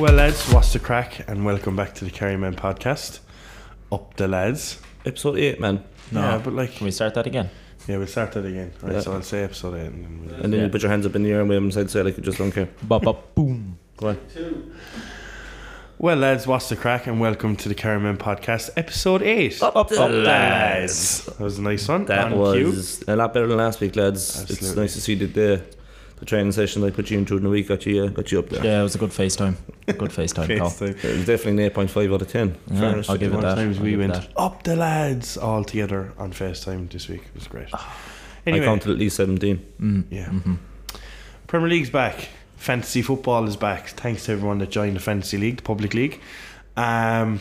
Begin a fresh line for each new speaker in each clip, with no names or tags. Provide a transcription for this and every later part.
Well, lads, what's the crack? And welcome back to the Kerrymen podcast. Up the lads.
Episode 8, man.
No.
Yeah, but like,
Can we start that again?
yeah, we'll start that again. Right,
Yeah.
so I'll say episode eight. And then we'll...
And then
Yeah.
you put your hands up in the air and wave them side to side like you just don't care.
Bop, bop, boom.
Go on.
Well, lads, what's the crack? And welcome to the Kerrymen podcast, episode eight.
Up,
the
lads. That was a nice one.
That
On cue.
was a lot better than last week, lads. It's
Absolutely.
nice to see that the, the training session they put you into in through the week got you, uh, got you up there.
Yeah, it was a good FaceTime. Good FaceTime call.
FaceTime.
It was definitely an 8.5 out of 10.
Yeah, I'll give it
More
that.
times
I'll
we
give
went
that.
up the lads all together on FaceTime this week. It was great.
I counted at least 17.
Mm.
yeah.
Mm-hmm.
Premier League's back. Fantasy football is back. Thanks to everyone that joined the Fantasy League, the public league. Um,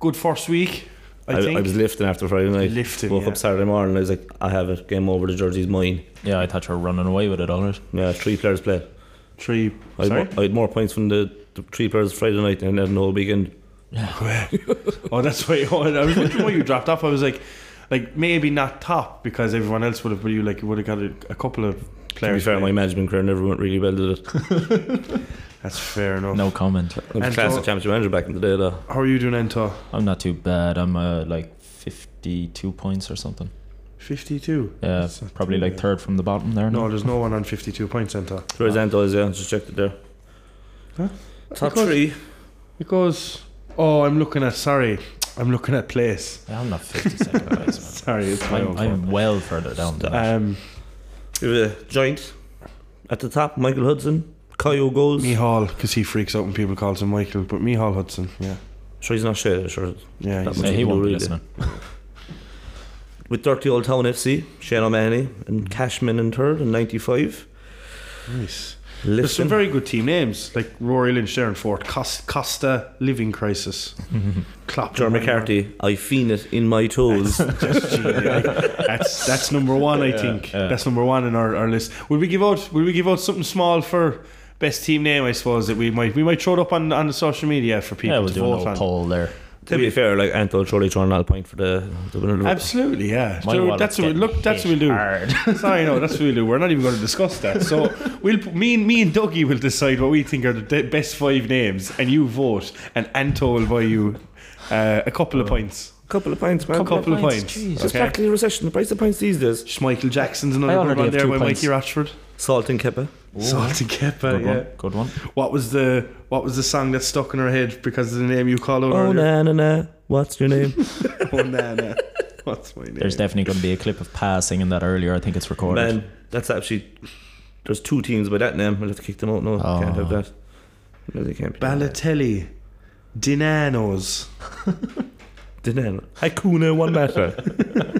good first week, I,
I,
think.
I was lifting after Friday night.
Lifting,
Woke
yeah.
up Saturday morning and I was like, I have it. Game over. The jersey's mine.
Yeah, I thought you were running away with it, alright.
Yeah, three players played.
Three.
I had,
Sorry?
more, I had more points from the, the three players Friday night than I had in the whole weekend. Yeah.
oh, that's why. Oh, I was wondering why you dropped off. I was like, like maybe not top because everyone else would have. But you like would have got a, a couple of
To be
players.
fair, my management career never went really well, did it?
That's fair enough.
No comment.
I was
And
class
so-
of championship manager back in the day, though.
How are you doing, Anto?
I'm not too bad. I'm uh, like 52 points or something.
Fifty-two.
Yeah,
That's
probably like
bad.
third from the bottom there.
No,
now.
there's no one on fifty-two points, Anto.
Whereas Anto is, yeah, just checked it there.
Huh?
Top
Because-
three.
Because. Oh, I'm looking at. Sorry, I'm looking at place.
Yeah, I'm not 52nd place, man.
Sorry, it's my
I'm,
own.
I'm well further down than that.
Um,
We have a joint at the top, Michael Hudson. Kyo goals.
Mihal, because he freaks out when people call him Michael, but Mihal Hudson, yeah,
Sure, he's not shit, sure.
yeah,
That
he's,
Yeah, he won't
do, really.
listening.
With Dirty Old Town FC, Shane O'Mahony and Cashman in third and 95.
nice. There's some very good team names like Rory Lynch there in fourth, Costa, Costa Living Crisis, Klopp,
John McCarthy, I feel it in my toes.
Just gee, like, that's that's number one, I think.
yeah.
That's number one in our, our list. Will we give out? Will we give out something small for best team name? I suppose that we might we might throw it up on on the social media for people
Yeah, we'll
to
do a
vote
little
on.
poll there.
To be fair, like Anto surely throwing a point for the, the winner.
Absolutely, yeah.
My
So that's what we, look. That's what we'll do.
hard.
Sorry, no, that's what we'll do. We're not even going to discuss that. So we'll me and me and Dougie will decide what we think are the de- best five names, and you vote, and Anto will buy you uh, a couple of points.
A couple of points, man.
Couple, couple of
points,
points.
jeez.
It's
Okay.
practically a recession. The price of points these days.
Just Michael Jackson's another one
have
there
two
by
points.
Mikey Rashford.
Salt and Kepa.
Salt and Kepa,
Good
yeah.
one. Good one.
What was the what was the song that stuck in her head because of the name you called out
Oh,
earlier?
na na na. What's your name?
oh na na. What's my name?
There's definitely going to be a clip of Pa singing that earlier. I think it's recorded.
Man, that's actually. There's two teams by that name. We'll have to kick them out. No,
Oh.
can't have that. No, they can't be.
Balotelli, Dinanos.
Dinan. Hakuna one matter.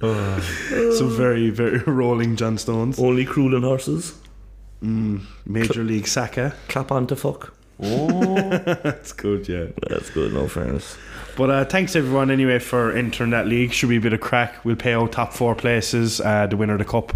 Some very very rolling John Stones.
Only cruel and horses.
Mm, Major League Saka.
Clap on to fuck.
oh,
That's good, yeah.
That's good, no fairness.
But uh, thanks everyone anyway for entering that league. Should be a bit of crack. We'll pay out top four places. Uh, the winner of the cup.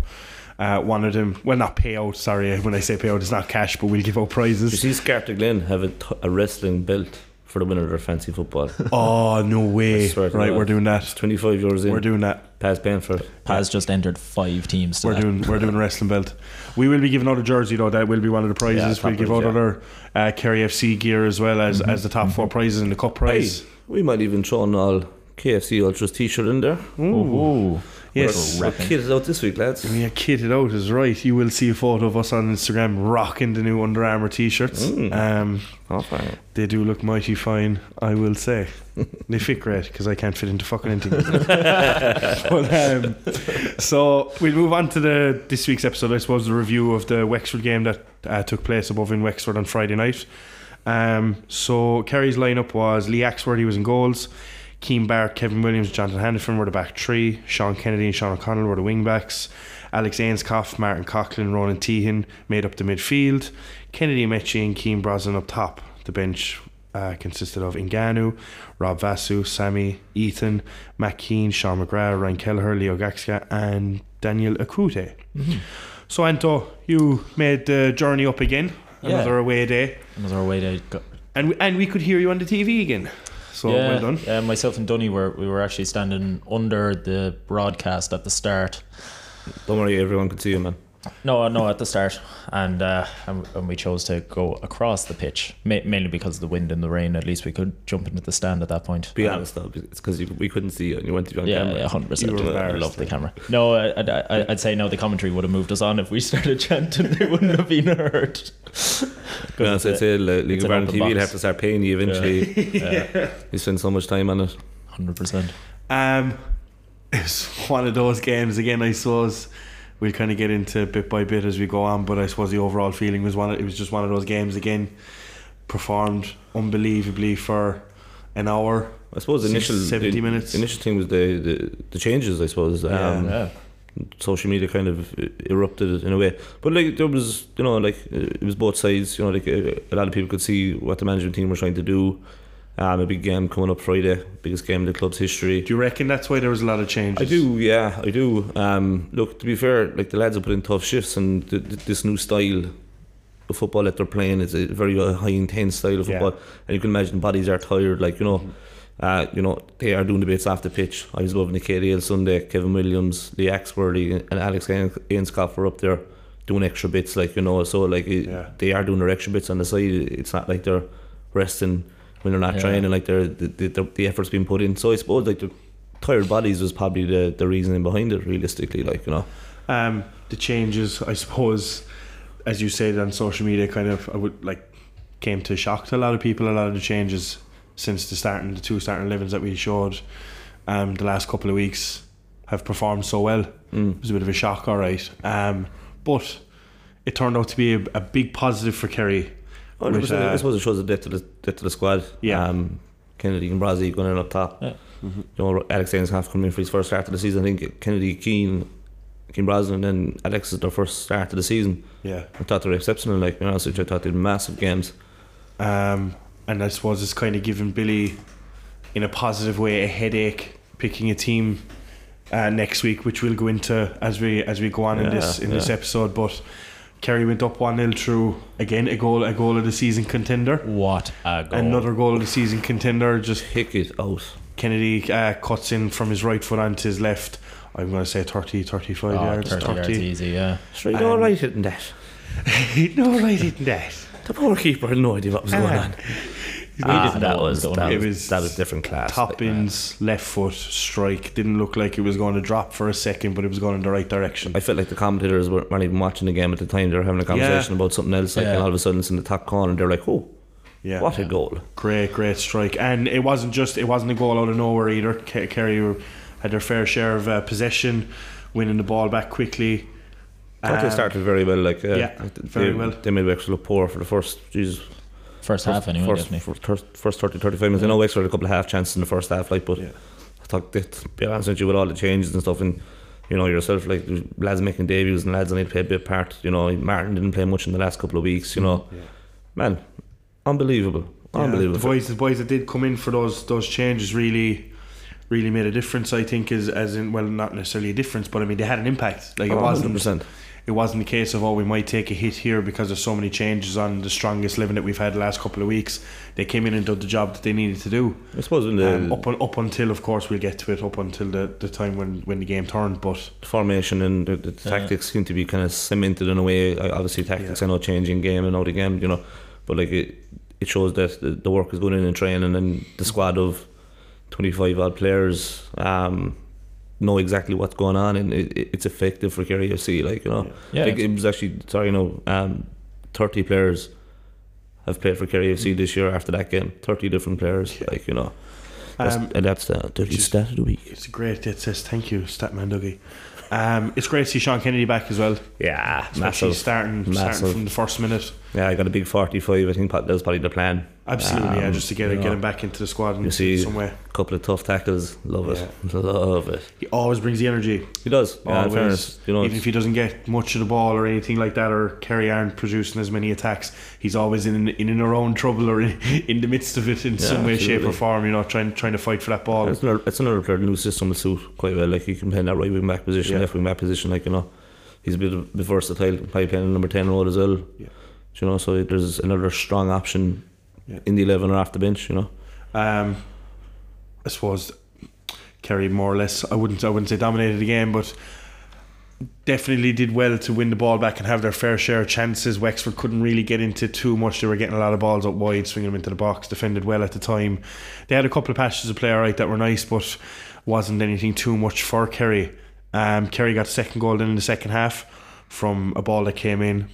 Uh, one of them, well, not pay out. Sorry, when I say pay out, it's not cash, but we'll give out
You
prizes.
see, Scarta Glen have a, t- a wrestling belt for the winner of their fancy football.
Oh no way!
I swear to
Right,
God.
we're doing that.
25 euros in.
We're doing that.
Pass paying for it.
Just entered five teams. To
We're
that.
doing we're doing a wrestling belt. We will be giving out a jersey though. That will be one of the prizes.
Yeah,
we'll give out
yeah.
other uh, Kerry FC gear as well as as the top four prizes in the cup prize.
Hey, we might even throw an all KFC Ultras t shirt in there.
Ooh.
Yes.
We're
Repping.
kitted out this week, lads.
Yeah, kitted out is right. You will see a photo of us on Instagram rocking the new Under Armour t-shirts.
Mm.
Um,
Oh, fine.
they do look mighty fine, I will say. they fit great because I can't fit into fucking anything. but, um, so we'll move on to the this week's episode. I suppose the review of the Wexford game that uh, took place above in Wexford on Friday night. Um, so Kerry's lineup was Lee Axworthy was in goals. Keane Barrett, Kevin Williams, Jonathan Hannafin were the back three. Sean Kennedy and Sean O'Connell were the wing backs. Alex Ainscough, Martin Coughlin, Ronan Teehan made up the midfield. Kennedy, Amechi, and Keane Brosnan up top. The bench uh, consisted of Inganu, Rob Vasiu, Sammy, Ethan, Matt Keane, Sean McGrath, Ryan Kelleher, Leo Gaxha, and Daniel Akute. So, Anto, you made the journey up again.
Yeah.
Another away day.
Another way to go.
And we, and we could hear you on the TV again. So,
yeah,
well done.
Yeah, myself and Dunny were we were actually standing under the broadcast at the start.
Don't worry, everyone can see you, man.
No, no, at the start, and uh, and, and we chose to go across the pitch ma- mainly because of the wind and the rain. At least we could jump into the stand at that point.
Be honest though, it's because we couldn't see you and you went to be on
Yeah,
camera.
yeah, hundred percent.
You were
I love the camera. No, I, I, I'd say no. The commentary would have moved us on if we started chanting. They wouldn't have been heard.
To be honest, I'd say like, League
it's
of Ireland TV will have to start paying you eventually. You spend so much time on it.
Hundred percent.
Um, it's one of those games again. I suppose we'll kind of get into bit by bit as we go on, but I suppose the overall feeling was one. Of, it was just one of those games again. Performed unbelievably for an hour.
I suppose the
Six-
initial
70
the,
minutes.
The initial thing was the, the, the changes. I suppose. Um,
Yeah.
social media kind of erupted in a way. But like there was, you know, like uh, it was both sides. You know, like uh, a lot of people could see what the management team were trying to do. Um, a big game coming up Friday, biggest game in the club's history.
Do you reckon that's why there was a lot of changes?
I do, yeah, I do. Um, look, to be fair, like the lads have put in tough shifts, and th- th- this new style of football that they're playing is a very uh, high intense style of
Yeah.
football, and you can imagine bodies are tired. Like you know, uh, you know they are doing the bits off the pitch. I was loving the KDL Sunday. Kevin Williams, Lee Axworthy, and Alex Ainscough were up there doing extra bits. Like you know, so like
Yeah.
they are doing their extra bits on the side. It's not like they're resting when they're not
Yeah.
training. Like they're the, the, the effort's being put in. So I suppose like the tired bodies was probably the, the reasoning behind it realistically like you know
Um, the changes, I suppose, as you said on social media, kind of I would like came to shock to a lot of people. A lot of the changes since the starting, the two starting elevens that we showed, um, the last couple of weeks have performed so well.
mm.
It was a bit of a shock, all right. Um, but it turned out to be a, a big positive for Kerry.
100%,
With, uh,
I suppose it shows the depth of the, depth of the squad
Yeah.
um, Kennedy and Brazzy going in up top
Yeah.
you know Alex Ainscough half coming in for his first start of the season I think Kennedy Keane Keane Brosnan and then Alex is their first start of the season
Yeah.
I thought they were exceptional like you know so I thought they had massive games
Um, and I suppose it's kind of giving Billy, in a positive way, a headache picking a team uh, next week, which we'll go into as we as we go on in this in this episode. But Kerry went up one 0 through again a goal a goal of the season contender.
What a goal!
Another goal of the season contender. Just
pick it out
Kennedy uh, cuts in from his right foot onto his left. I'm going to say 30, 35
Oh,
yards.
30 yards easy, yeah.
straight
Um,
alright hitting that
no, right in that.
the poor keeper had no idea what was going
Ah.
on
We
Ah, that was
was going
that
on.
It
was,
was
that was different class
Top
like,
ins, left foot strike. Didn't look like it was going to drop for a second, but it was going in the right direction.
I felt like the commentators weren't weren't even watching the game at the time. They were having a conversation about something else. Like,
Yeah.
and all of a sudden, it's in the top corner, and they're like, "Oh,
Yeah,
what a goal!"
great, great strike. And it wasn't just it wasn't a goal out of nowhere either. Kerry had their fair share of uh, possession, winning the ball back quickly.
I thought they
Um,
started very well. Like, uh,
yeah,
they,
very well.
They made Wexford look poor for the first, Jesus,
First half, anyway,
first,
definitely.
first, first 30, 35 minutes. I know Wexford had a couple of half chances in the first half, like, but
Yeah.
I thought that, to be honest with you, with all the changes and stuff, and you know yourself, like lads making debuts and lads that need to play a big part. You know, Martin didn't play much in the last couple of weeks. You know,
Yeah.
man, unbelievable,
Yeah,
unbelievable.
The boys, the boys that did come in for those those changes really, really made a difference. I think is as in well, not necessarily a difference, but I mean they had an impact. Like it wasn't
100%.
It wasn't the case of oh we might take a hit here because there's so many changes on the strongest living that we've had the last couple of weeks. They came in and did the job that they needed to do.
I suppose when the
Um, up un, up until of course we'll get to it up until the, the time when, when the game turned. But the
formation and the, the
Yeah.
tactics seem to be kind of cemented in a way. Obviously, tactics
Yeah.
I know changing game and out of game, you know, but like it, it shows that the, the work is going in and training, and the squad of twenty five odd players um, know exactly what's going on, and it, it- it's effective for Kerry FC. Like you know,
Yeah.
like it was actually sorry, you know, um, thirty players have played for Kerry FC this year after that game. Thirty different players,
Yeah.
like you know, that's,
um,
and that's the dirty stat of the week.
it's great. It says thank you, Statman Dougie. Um, it's great to see Sean Kennedy back as well.
Yeah,
Especially
massive.
starting starting
Massive.
from the first minute.
Yeah, I got a big 45. I think that was probably the plan.
Absolutely, yeah,
Um,
just to get
you
get him back into the squad in
You see-
somewhere.
A couple of tough tackles. Love it. Love it.
He always brings the energy.
He does. Yeah,
Always.
fairness, you know,
Even if he doesn't get much of the ball or anything like that, or Kerry aren't producing as many attacks, he's always in in and around trouble or in, in the midst of it in
Yeah,
some way, shape, or form. You know, trying trying to fight for that ball.
it's another, it's another player. The new system will suit quite well. Like he can play in that right wing back position,
Yeah.
left wing back position. Like you know, he's a bit, of- bit versatile. Probably playing in number ten role as well.
Yeah.
You know, so there's another strong option
Yeah.
in the eleven or off the bench. You know,
Um, I suppose Kerry more or less. I wouldn't. I wouldn't say dominated the game, but definitely did well to win the ball back and have their fair share of chances. Wexford couldn't really get into too much. They were getting a lot of balls up wide, swinging them into the box. Defended well at the time. They had a couple of passages of play alright that were nice, but wasn't anything too much for Kerry. Um, Kerry got a second goal then in the second half from a ball that came in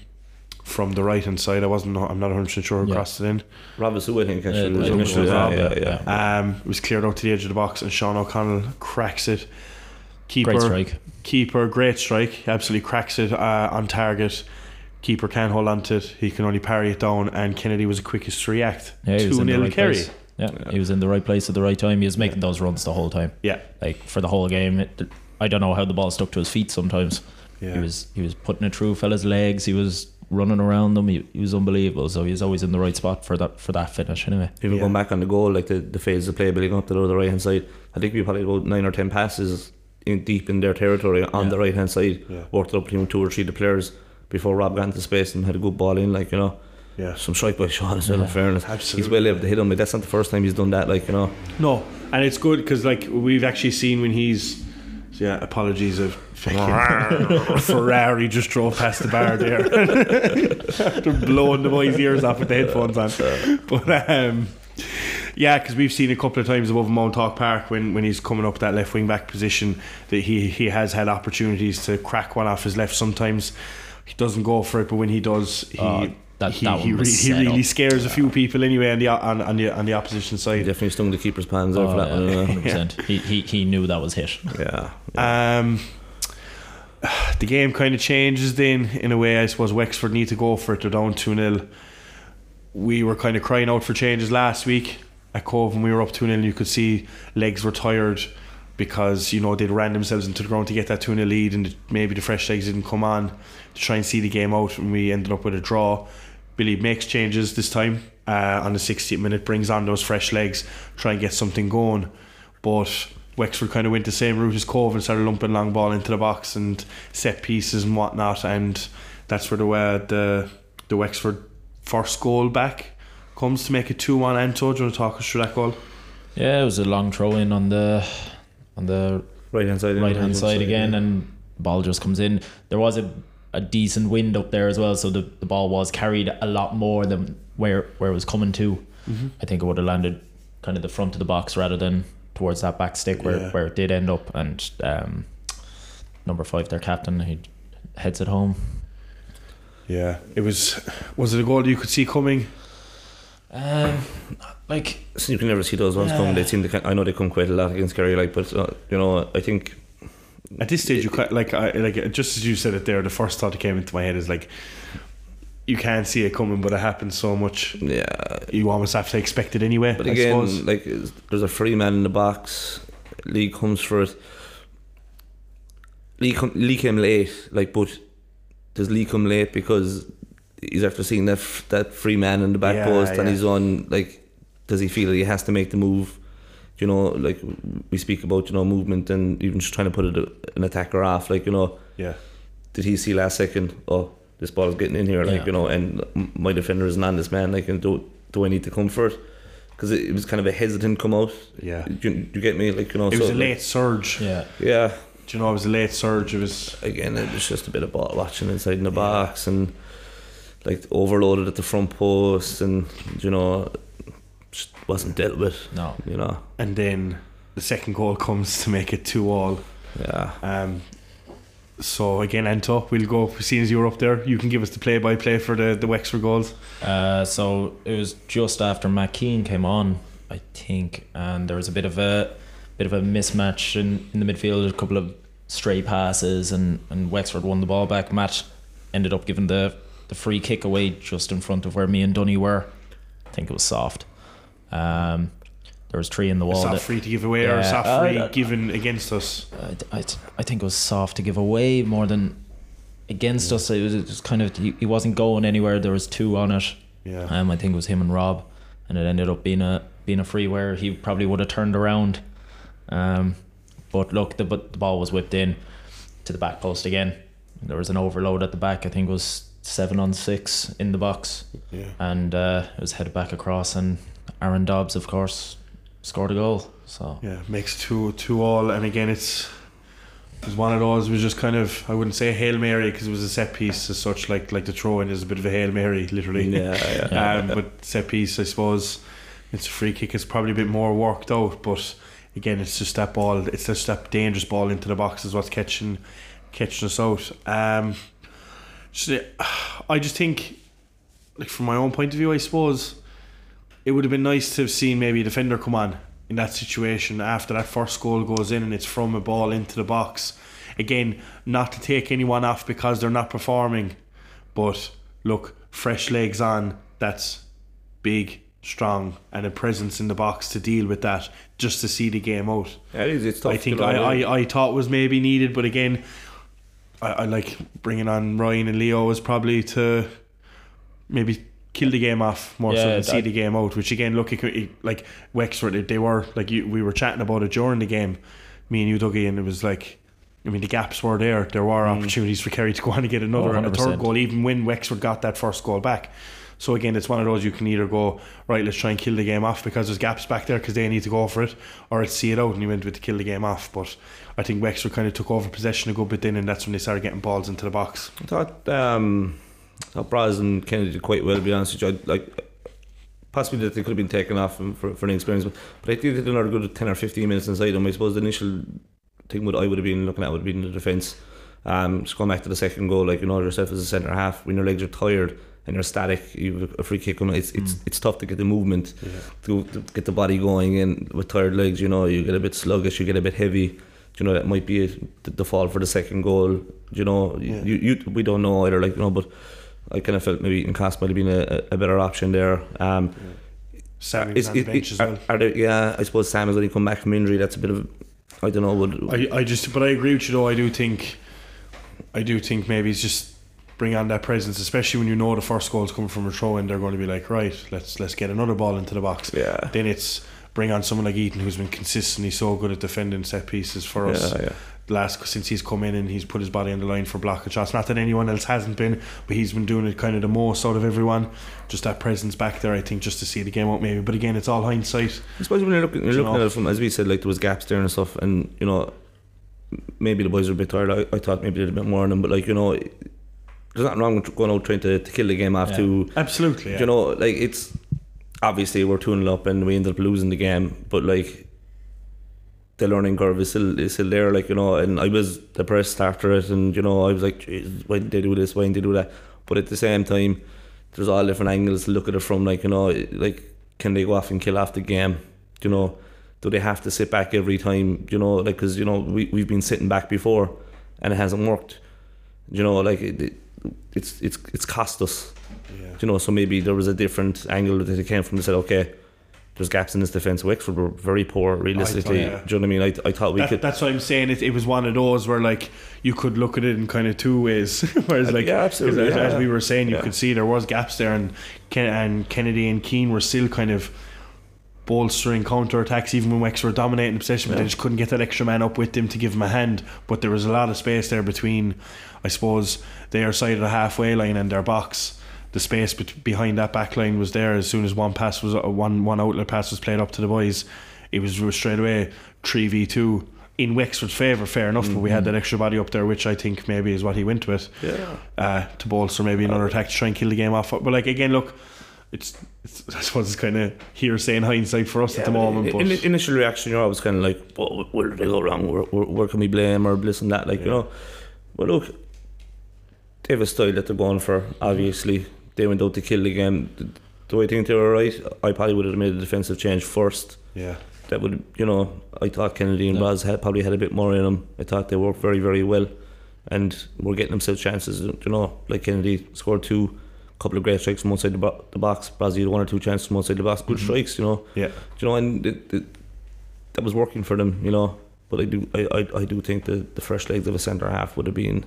from the right hand side. I wasn't. I'm not 100 percent sure who
Yeah.
crossed it in.
Robinsou, I think, actually.
Uh,
was
I think
it was
yeah, yeah, yeah.
Um, it was cleared out to the edge of the box, and Sean O'Connell cracks it. Keeper,
Great strike.
keeper, great strike. Absolutely cracks it uh, on target. Keeper can't hold on to it. He can only parry it down, and Kennedy was the quickest to react.
Yeah, he was
Two
in the right
Kerry.
place. Yeah, he was in the right place at the right time. He was making those runs the whole time.
Yeah,
Like for the whole game. It, I don't know how the ball stuck to his feet sometimes.
yeah.
He was he was putting it through fellas' legs. He was running around them. He, he was unbelievable. So he was always in the right spot for that for that finish. Anyway,
Even
Yeah.
going back on the goal, like the, the phase of play, building up to the right hand side, I think we probably about nine or ten passes in deep in their territory on
Yeah.
the right hand side,
Yeah.
worked it up between two or three of the players before Rob got into space and had a good ball in, like, you know.
yeah.
Some strike by Sean as well, in fairness.
Absolutely.
He's well able to hit him, but that's not the first time he's done that, like, you know.
No, and it's good because like we've actually seen when he's yeah. Apologies of Ferrari just drove past the bar there after blowing the boys' ears off with the headphones on. But um, yeah, because we've seen a couple of times above Mounthawk Park when, when he's coming up that left wing back position that he he has had opportunities to crack one off his left. Sometimes he doesn't go for it, but when he does, he.
Oh, that-
he,
that
he,
one
re- he really
up.
scares a few people anyway on the on, on the on the opposition
He
side.
definitely stung the keeper's pans there for that one.
100%. He, he he knew that was hit.
Yeah.
Um, the game kind of changes then in a way. I suppose Wexford need to go for it. They're down 2 0. We were kind of crying out for changes last week at Cobh when we were up 2 0. You could see legs were tired because, you know, they'd ran themselves into the ground to get that 2 0 lead and maybe the fresh legs didn't come on to try and see the game out and we ended up with a draw. Billy makes changes this time uh, on the 60th minute, brings on those fresh legs, try and get something going. But Wexford kind of went the same route as Cobh and started lumping long ball into the box and set pieces and whatnot, and that's where the uh, the the Wexford first goal back comes to make it two one. Anto, do you want to talk us through that goal?
Yeah, it was a long throw in on the on the
Right hand side.
right hand
side,
side again,
yeah.
and ball just comes in. There was a, a decent wind up there as well, so the, the ball was carried a lot more than where where it was coming to.
Mm-hmm.
I think it would have landed kind of the front of the box rather than towards that back stick where,
Yeah.
where it did end up. And um, number five, their captain, he heads it home.
Yeah, it was. Was it a goal you could see coming?
Um, like
So you can never see those ones
Yeah.
coming. They seem to. I know they come quite a lot against Kerry, like, but uh, you know, I think
At this stage, you like I, like just as you said it there. The first thought that came into my head is like, you can't see it coming, but it happens so much.
yeah,
You almost have to expect it anyway.
But
I
again, like there's a free man in the box. Lee comes for it. Lee, come, Lee came late, like, but does Lee come late because he's after seeing that f- that free man in the back
Yeah,
post and he's on like, does he feel that he has to make the move? You know, like we speak about, you know, movement and even just trying to put it, an attacker off. Like, you know,
yeah,
did he see last second? Oh, this ball is getting in here, like
Yeah.
you know, and my defender isn't on this man. Like, and do do I need to come first? Because it, it was kind of a hesitant come out.
yeah.
You, you get me, like you know.
It
so,
was a
like,
late surge.
yeah,
Yeah,
Do you know it was a late surge? It was
again, it was just a bit of ball watching inside in the box and like overloaded at the front post, and you know, just wasn't dealt with.
no.
You know,
and then the second goal comes to make it two all.
yeah.
Um, so again, Anto, we'll go. Seeing as you were up there, you can give us the play-by-play for the the Wexford goals.
Uh, so it was just after Matt Keane came on, I think, and there was a bit of a bit of a mismatch in, in the midfield. A couple of stray passes, and, and Wexford won the ball back. Matt ended up giving the the free kick away just in front of where me and Dunny were. I think it was soft. Um, there was three in the wall.
soft
that-
free to give away or soft
uh,
free
uh,
given against us.
I, I, I think it was soft to give away more than against us. It was, it was kind of he, he wasn't going anywhere. There was two on it.
Yeah,
Um, I think it was him and Rob, and it ended up being a being a free where he probably would have turned around. Um, but look, the but the ball was whipped in to the back post again. There was an overload at the back. I think it was seven on six in the box,
yeah.
and uh, it was headed back across. And Aaron Dobbs, of course, scored a goal. So
Yeah, makes two two all, and again, it's it was one of those. It was just kind of I wouldn't say a hail mary because it was a set piece as such. Like like the throw in is a bit of a hail mary, literally.
Yeah, yeah.
um, but set piece, I suppose, it's a free kick. It's probably a bit more worked out, but again, it's just that ball. It's just that dangerous ball into the box is what's catching catching us out. Um, just, I just think, like from my own point of view, I suppose it would have been nice to have seen maybe a defender come on in that situation after that first goal goes in and it's from a ball into the box. Again, not to take anyone off because they're not performing, but look, fresh legs on. That's big, strong, and a presence in the box to deal with that. Just to see the game out.
Yeah, it is. It's tough.
I think
you
I, I, I thought was maybe needed, but again, I, I like bringing on Ryan and Leo was probably to maybe kill the game off more so
Yeah,
than see the game out. Which again, look, it, it, like Wexford, they were like you, we were chatting about it during the game, me and you, Dougie, and it was like. I mean, the gaps were there. There were opportunities for Kerry to go on and get another
Mm. Oh,
and a third goal, even when Wexford got that first goal back. So again, it's one of those you can either go right, let's try and kill the game off because there's gaps back there because they need to go for it, or it's see it out and you went with to kill the game off. But I think Wexford kind of took over possession a good bit then, and that's when they started getting balls into the box.
I thought um, I thought Braz and Kennedy did quite well. To be honest with you, I, like possibly that they could have been taken off for, for, an experience, but, but I think they did another good ten or fifteen minutes inside them. I suppose the initial thing what I would have been looking at would have been the defence. Um, just going back to the second goal, like you know yourself as a centre half, when your legs are tired and you're static, you have a free kick coming. It's it's it's tough to get the movement, to, to get the body going. And with tired legs, you know you get a bit sluggish, you get a bit heavy. You know that might be a, the, the fall for the second goal. You know
Yeah.
you, you we don't know either. Like you know, but I kind of felt maybe Eton Cast might have been a, a better option there. Um,
Sammy was
is-
on the bench as
are-
well.
are there- yeah, I suppose Sam has only come back from injury. That's a bit of I don't know. Would,
I, I just, but I agree with you though. I do think, I do think maybe it's just bring on that presence, especially when you know the first goal's coming from a throw in. They're going to be like, right, let's let's get another ball into the box.
yeah,
Then it's bring on someone like Ethan who's been consistently so good at defending set pieces for us.
yeah, yeah.
Last since he's come in and he's put his body on the line for blocking shots. Not that anyone else hasn't been, but he's been doing it kind of the most out of everyone. Just that presence back there, I think, just to see the game out maybe. But again, it's all hindsight.
I suppose when you're looking, you're
You
looking
know.
at it from as we said, like there was gaps there and stuff, and you know, maybe the boys were a bit tired. I, I thought maybe they did a bit more on them, but like you know, there's nothing wrong with going out trying to, to kill the game off
Yeah.
to
Absolutely, yeah.
you know, like it's obviously we're two 0 up and we ended up losing the game, but like the learning curve is still is still there, like you know. And I was depressed after it, and you know, I was like, "Jeez, why did they do this? Why didn't they do that? But at the same time, there's all different angles to look at it from. Like you know, like can they go off and kill off the game? You know, do they have to sit back every time? You know, like because you know we we've been sitting back before, and it hasn't worked. You know, like it, it, it's it's it's cost us.
yeah.
You know, so maybe there was a different angle that it came from. They said, okay, there's gaps in this defence. Wexford were very poor, realistically.
yeah.
Do you know what I mean? I, I thought we
That-
could.
that's what I'm saying. It, it was one of those where like you could look at it in kind of two ways. Whereas uh, like
Yeah, absolutely,
as, as
yeah.
we were saying, you
Yeah.
could see there was gaps there, and Ken, and Kennedy and Keane were still kind of bolstering counter attacks even when Wexford were dominating possession, but they just couldn't get that extra man up with them to give him a hand. But there was a lot of space there between, I suppose, their side of the halfway line and their box. The space bet- behind that back line was there as soon as one pass was uh, one one outlet pass was played up to the boys. It was straight away three v two in Wexford's favour. Fair enough, but we had that extra body up there, which I think maybe is what he went with
yeah.
uh, to bolster maybe another attack to try and kill the game off. But like again, look, it's, it's I suppose it's kind of hearsay in hindsight for us at the moment. But
in, in, initial reaction, you're always kind of like, well, where did they go wrong? Where, where, where can we blame or this and that? Like, you know. But look, they have a style that they're going for, obviously. They went out to kill the game. Do I think they were right? I probably would have made a defensive change first.
yeah,
that would you know I thought Kennedy and
Yeah.
Braz had probably had a bit more in them. I thought they worked very very well, and were getting themselves chances. You know, like Kennedy scored two, couple of great strikes from outside the, bo- the box. Braz had one or two chances from outside the box, good mm-hmm. strikes. You know,
yeah,
you know, and it, it, that was working for them. You know, but I do I, I, I do think the the fresh legs of a centre half would have been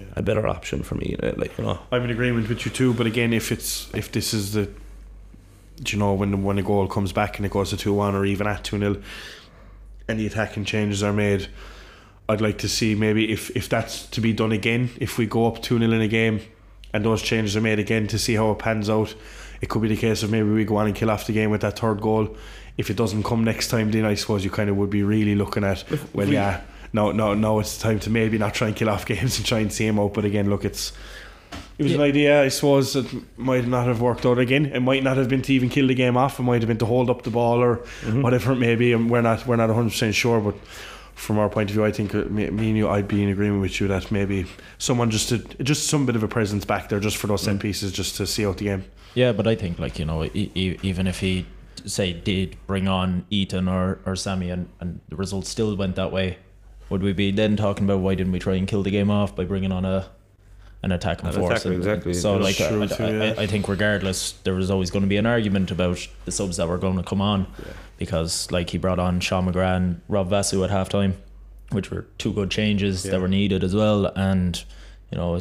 yeah.
a better option for me. uh, Like you know,
I'm in agreement with you too. But again, if it's if this is the, you know, when the, when a goal comes back and it goes to two one or even at two 0 and the attacking changes are made, I'd like to see maybe if if that's to be done again. If we go up two 0 in a game, and those changes are made again to see how it pans out, it could be the case of maybe we go on and kill off the game with that third goal. If it doesn't come next time, then I suppose you kind of would be really looking at well,
we-
yeah. Now, now, now it's time to maybe not try and kill off games and try and see him out. But again, look, it's it was an idea. I suppose that might not have worked out again. It might not have been to even kill the game off. It might have been to hold up the ball or whatever it may be. And we're not we're not one hundred percent sure, but. From our point of view, I think uh, me, me and you, I'd be in agreement with you that maybe someone just to, just some bit of a presence back there, just for those set pieces, just to see out the game.
Yeah, but I think like you know, e- e- even if he say did bring on Ethan or or Sammy and and the result still went that way, would we be then talking about why didn't we try and kill the game off by bringing on a an attacking
An
force?
attacker,
And
exactly.
So
That's
like I,
true
I,
too,
I-
yeah.
I think regardless, there was always going to be an argument about the subs that were going to come on because like he brought on Sean McGrath and Rob Vasiu at halftime, which were two good changes
Yeah.
that were needed as well, and you know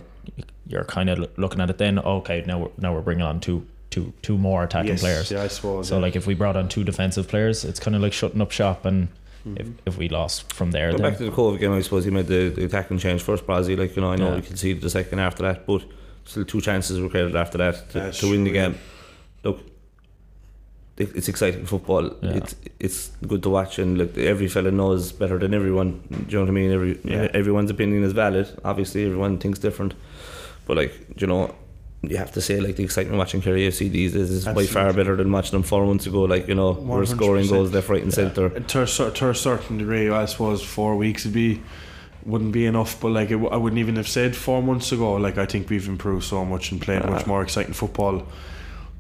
you're kind of looking at it then. Okay, now we're, now we're bringing on two two two more attacking
Yes,
players.
yeah, I suppose.
So
yeah.
like if we brought on two defensive players, it's kind of like shutting up shop, and
Mm-hmm.
if, if we lost from there, then
back to the Cobh game, I suppose he made the, the attacking change first, Brazil. Like, you know, I know
Yeah.
we conceded the second after that, but still two chances were created after that to, to win the game. Look, it's exciting football.
Yeah.
It's it's good to watch, and look, every fella knows better than everyone. Do you know what I mean? Every
Yeah.
everyone's opinion is valid. Obviously, everyone thinks different, but like you know. You have to say, like the excitement watching Kerry FC these days is by far better than watching them four months ago. Like you know, we're scoring goals left, right, and centre.
And to a, cer- to a certain degree, I suppose four weeks would be wouldn't be enough. But like, it, w- I wouldn't even have said four months ago. Like, I think we've improved so much and played much
Ah.
more exciting football.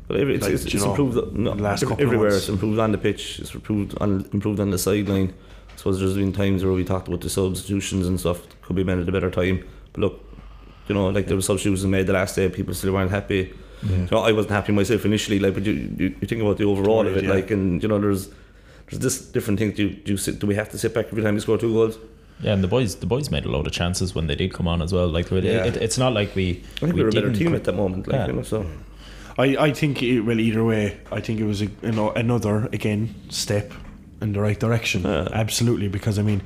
But every, it's,
Like,
it's, it's
know,
improved no,
the last
ev-
couple
everywhere.
months.
It's improved on the pitch. It's improved on improved on the sideline. I suppose there's been times where we talked about the substitutions and stuff. Could be made at a better time. But look, you know, like there were substitutions made the last day. People still weren't happy. You know, I wasn't happy myself initially. Like, but you, you, you think about the overall of it.
Yeah.
Like, and you know, there's there's this different things. Do you, do you sit, do we have to sit back every time we score two goals?
yeah, and the boys the boys made a lot of chances when they did come on as well. Like it,
Yeah.
it, it's not like we
I think we, were a better team at that moment. Like,
Yeah.
you know, so
I, I think it, well either way I think it was a, you know, another again step in the right direction
Yeah.
absolutely because I mean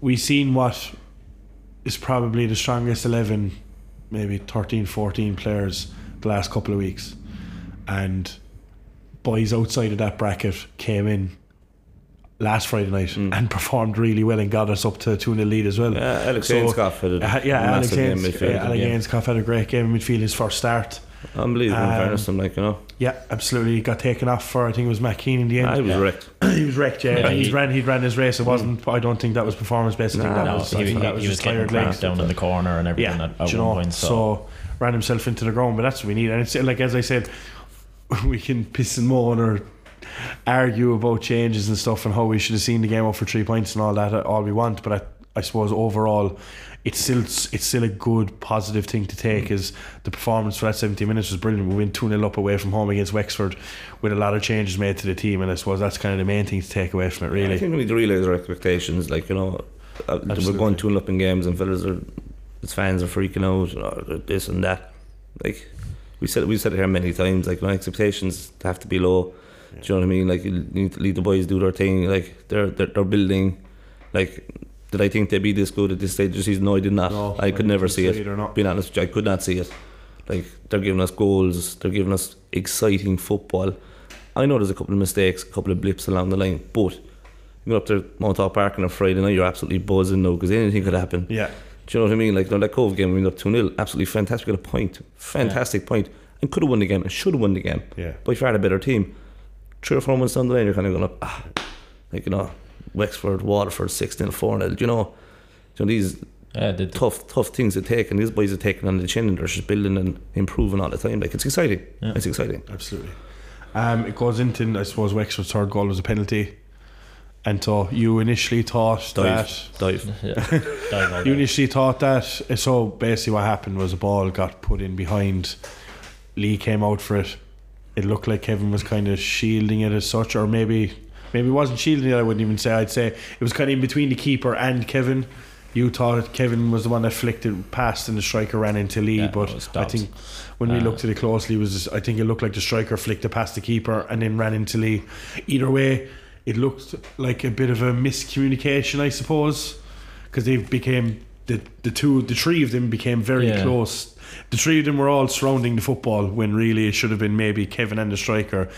we've seen what is probably the strongest 11 maybe 13 14 players the last couple of weeks and boys outside of that bracket came in last Friday night
Mm.
and performed really well and got us up to 2 0 lead as well
yeah, Alex
So,
Ainscough had a,
uh, yeah,
a
Alex
massive game
Haynes,
midfield.
uh, Alex Ainscough had a great game in midfield his first start
Unbelievable, in
Um,
fairness, I'm like, you know,
Yeah, absolutely. He got taken off for I think it was McKean in the end.
I
end.
was wrecked.
he was wrecked. Yeah,
Yeah,
he,
he-
ran. He ran his race. It wasn't. I don't think that was performance based. I think
Nah,
that
no,
was.
he,
I
he,
that was
he was
just
getting
tired
cramped
legs.
down in the corner and everything
Yeah,
at, at
you
one
know,
point. So,
so ran himself into the ground. But that's what we need. And it's like as I said, we can piss and moan or argue about changes and stuff and how we should have seen the game up for three points and all that. uh, All we want, but I, I suppose overall. It's still it's still a good positive thing to take. Is the performance for that 70 minutes was brilliant. We went 2 0 up away from home against Wexford with a lot of changes made to the team, and I suppose that's kind of the main thing to take away from it. Really, I
think we need to realise our expectations. Like you know, uh, we're going two up in games, and fellas are, his fans are freaking out, or this and that. Like we said, we said it here many times. Like my expectations have to be low. Do you know what I mean? Like you need to lead the boys do their thing. Like they're they're, they're building. Like did I think they'd be this good at this stage of the season? No, I did not.
No,
I could never
couldn't
see it.
either.
Being honest, with you, I could not see it. Like they're giving us goals, they're giving us exciting football. I know there's a couple of mistakes, a couple of blips along the line, but you go up to Mount Park on a Friday night, you're absolutely buzzing now because anything could happen.
yeah,
Do you know what I mean? Like, you know, that Cobh game, we went up 2 0, absolutely fantastic. We got a point, fantastic point. point, and could have won the game and should have won the game.
yeah.
By far the better team. Three or four months down the line, you're kind of going up, ah, like, you know, Wexford, Waterford, 6 0, 4 0. You know, you know, these
yeah, the, the,
tough, tough things to take, and these boys are taking on the chin and they're just building and improving all the time. Like, it's exciting.
Yeah.
It's exciting.
Absolutely. Um, it goes into, I suppose, Wexford's third goal was a penalty. And so you initially thought
Dive.
that.
Dive.
yeah, dive all
You initially thought that. So basically, what happened was a ball got put in behind. Lee came out for it. It looked like Kevin was kind of shielding it as such, or maybe maybe it wasn't shielding it. I wouldn't even say. I'd say it was kind of in between the keeper and Kevin. You thought Kevin was the one that flicked it past, and the striker ran into Lee.
Yeah,
but I think when we
Uh,
looked at it closely, it was I think it looked like the striker flicked it past the keeper and then ran into Lee. Either way, it looked like a bit of a miscommunication, I suppose, because they became the the two, the three of them became very
Yeah.
close. The three of them were all surrounding the football when really it should have been maybe Kevin and the striker.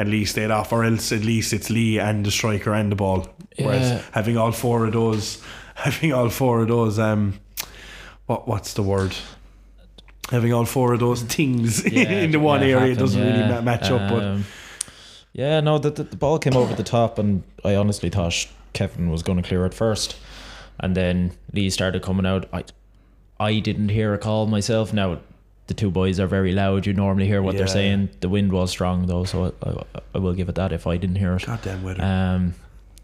And Lee stayed off, or else at least it's Lee and the striker and the ball. Whereas having all four of those having all four of those um, what what's the word? Having all four of those things in the one
yeah,
area
happen,
doesn't really
yeah.
ma- match up. But
Um, yeah, no, the, the the ball came over the top, and I honestly thought Kevin was going to clear it first, and then Lee started coming out. I I didn't hear a call myself. Now the two boys are very loud. You normally hear what
Yeah.
they're saying. The wind was strong though, so I, I, I will give it that. If I didn't hear it,
goddamn weather.
um,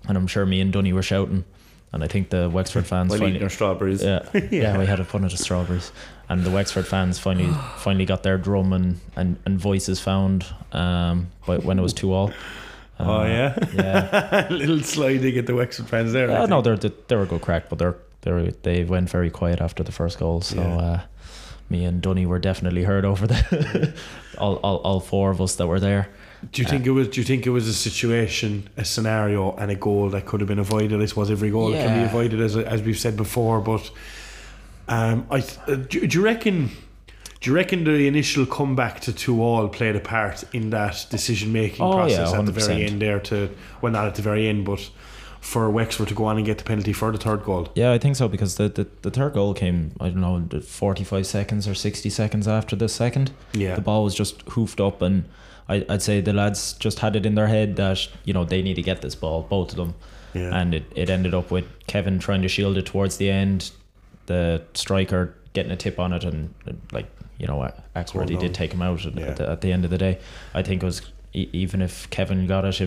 and I'm sure me and Dunny were shouting, and I think the Wexford fans
While
finally,
strawberries.
yeah, yeah, we had a fun of the strawberries, and the Wexford fans finally finally got their drum and, and, and voices found. Um, but when it was two all.
oh
Uh,
yeah,
yeah.
a little sliding at the Wexford fans there.
Yeah, no, they're they were a good crack, but they're they they went very quiet after the first goal. So
Yeah.
uh, me and Dunny were definitely heard over the all, all all four of us that were there.
Do you think it was? Do you think it was a situation, a scenario, and a goal that could have been avoided? I suppose every goal that can be avoided, as as we've said before. But um, I uh, do, do you reckon? Do you reckon the initial comeback to two all played a part in that decision making
Oh, yeah,
process at the very end there? To well, not at the very end, but for Wexford to go on and get the penalty for the third goal.
Yeah, I think so because the, the, the third goal came I don't know forty five seconds or sixty seconds after the second.
Yeah,
the ball was just hoofed up and I, I'd say the lads just had it in their head that you know they need to get this ball both of them
yeah,
and it, it ended up with Kevin trying to shield it towards the end the striker getting a tip on it and uh, like you know Axworthy
on.
did take him out at,
Yeah.
at, the, at the end of the day I think it was e- even if Kevin got it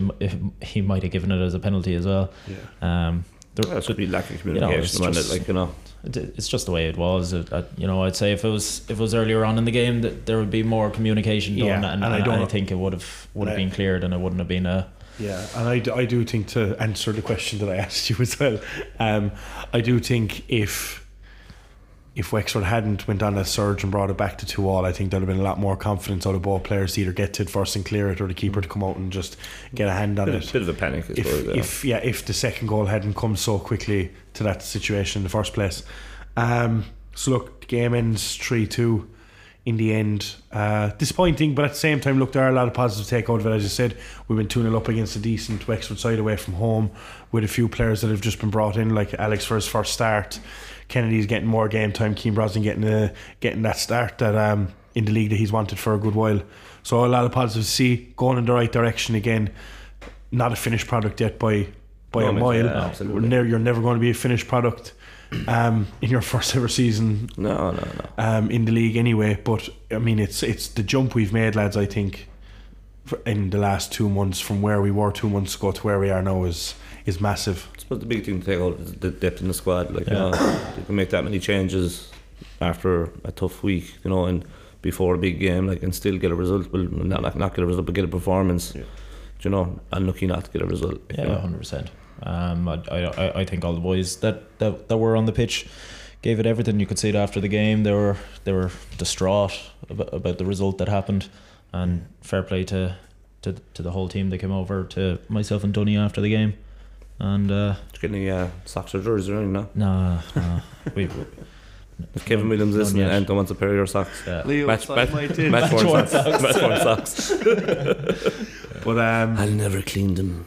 he might have given it as a penalty as well
yeah.
um, there,
That's could be lack of
know,
communication.
it's
man,
just-
like you know,
it's just the way it was. It, uh, you know, I'd say if it was if it was earlier on in the game, that there would be more communication done,
Yeah,
and,
and
and,
I
I,
don't-
think it would have would have been cleared, and it wouldn't have been a.
Yeah, and I I do think to answer the question that I asked you as well, um, I do think if if Wexford hadn't went on a surge and brought it back to two all, I think there'd have been a lot more confidence out of ball players to either get to it first and clear it, or the keeper to come out and just get a hand on
bit,
it.
bit of a panic.
If,
suppose. yeah.
if yeah, if the second goal hadn't come so quickly to that situation in the first place, um, so look, the game ends three two. In the end, uh, disappointing, but at the same time, look, there are a lot of positive take out of it. As you said, we've been 2 0 up against a decent Wexford side away from home with a few players that have just been brought in, like Alex for his first start. Kennedy's getting more game time. Keane Brosnan getting a, getting that start that um, in the league that he's wanted for a good while. So a lot of positives to see going in the right direction again. Not a finished product yet by by
No,
a mile.
yeah, absolutely.
Never, you're never going to be a finished product um, in your first ever season
no, no, no.
um, in the league anyway. But I mean, it's it's the jump we've made, lads. I think in the last two months from where we were two months ago to where we are now is is massive.
I suppose the big thing to take out is the depth in the squad. Like
Yeah.
you know, you can make that many changes after a tough week, you know, and before a big game, like and still get a result. Well, not not, not get a result, but get a performance.
Yeah.
You know, and lucky not to get a result. you
Yeah, hundred percent. Um, I, I I think all the boys that, that that were on the pitch gave it everything. You could see it after the game. They were they were distraught about, about the result that happened, and fair play to. To, to the whole team that came over to myself and Dunny after the game, and uh,
Did you get any uh, socks or jerseys or anything? No.
nah, nah we,
If Kevin Williams
is
listening
yet.
and wants a pair of your socks,
yeah.
Leo,
match, match, match,
Match
worn
worn
socks. match worn socks.
But um,
I'll never clean them.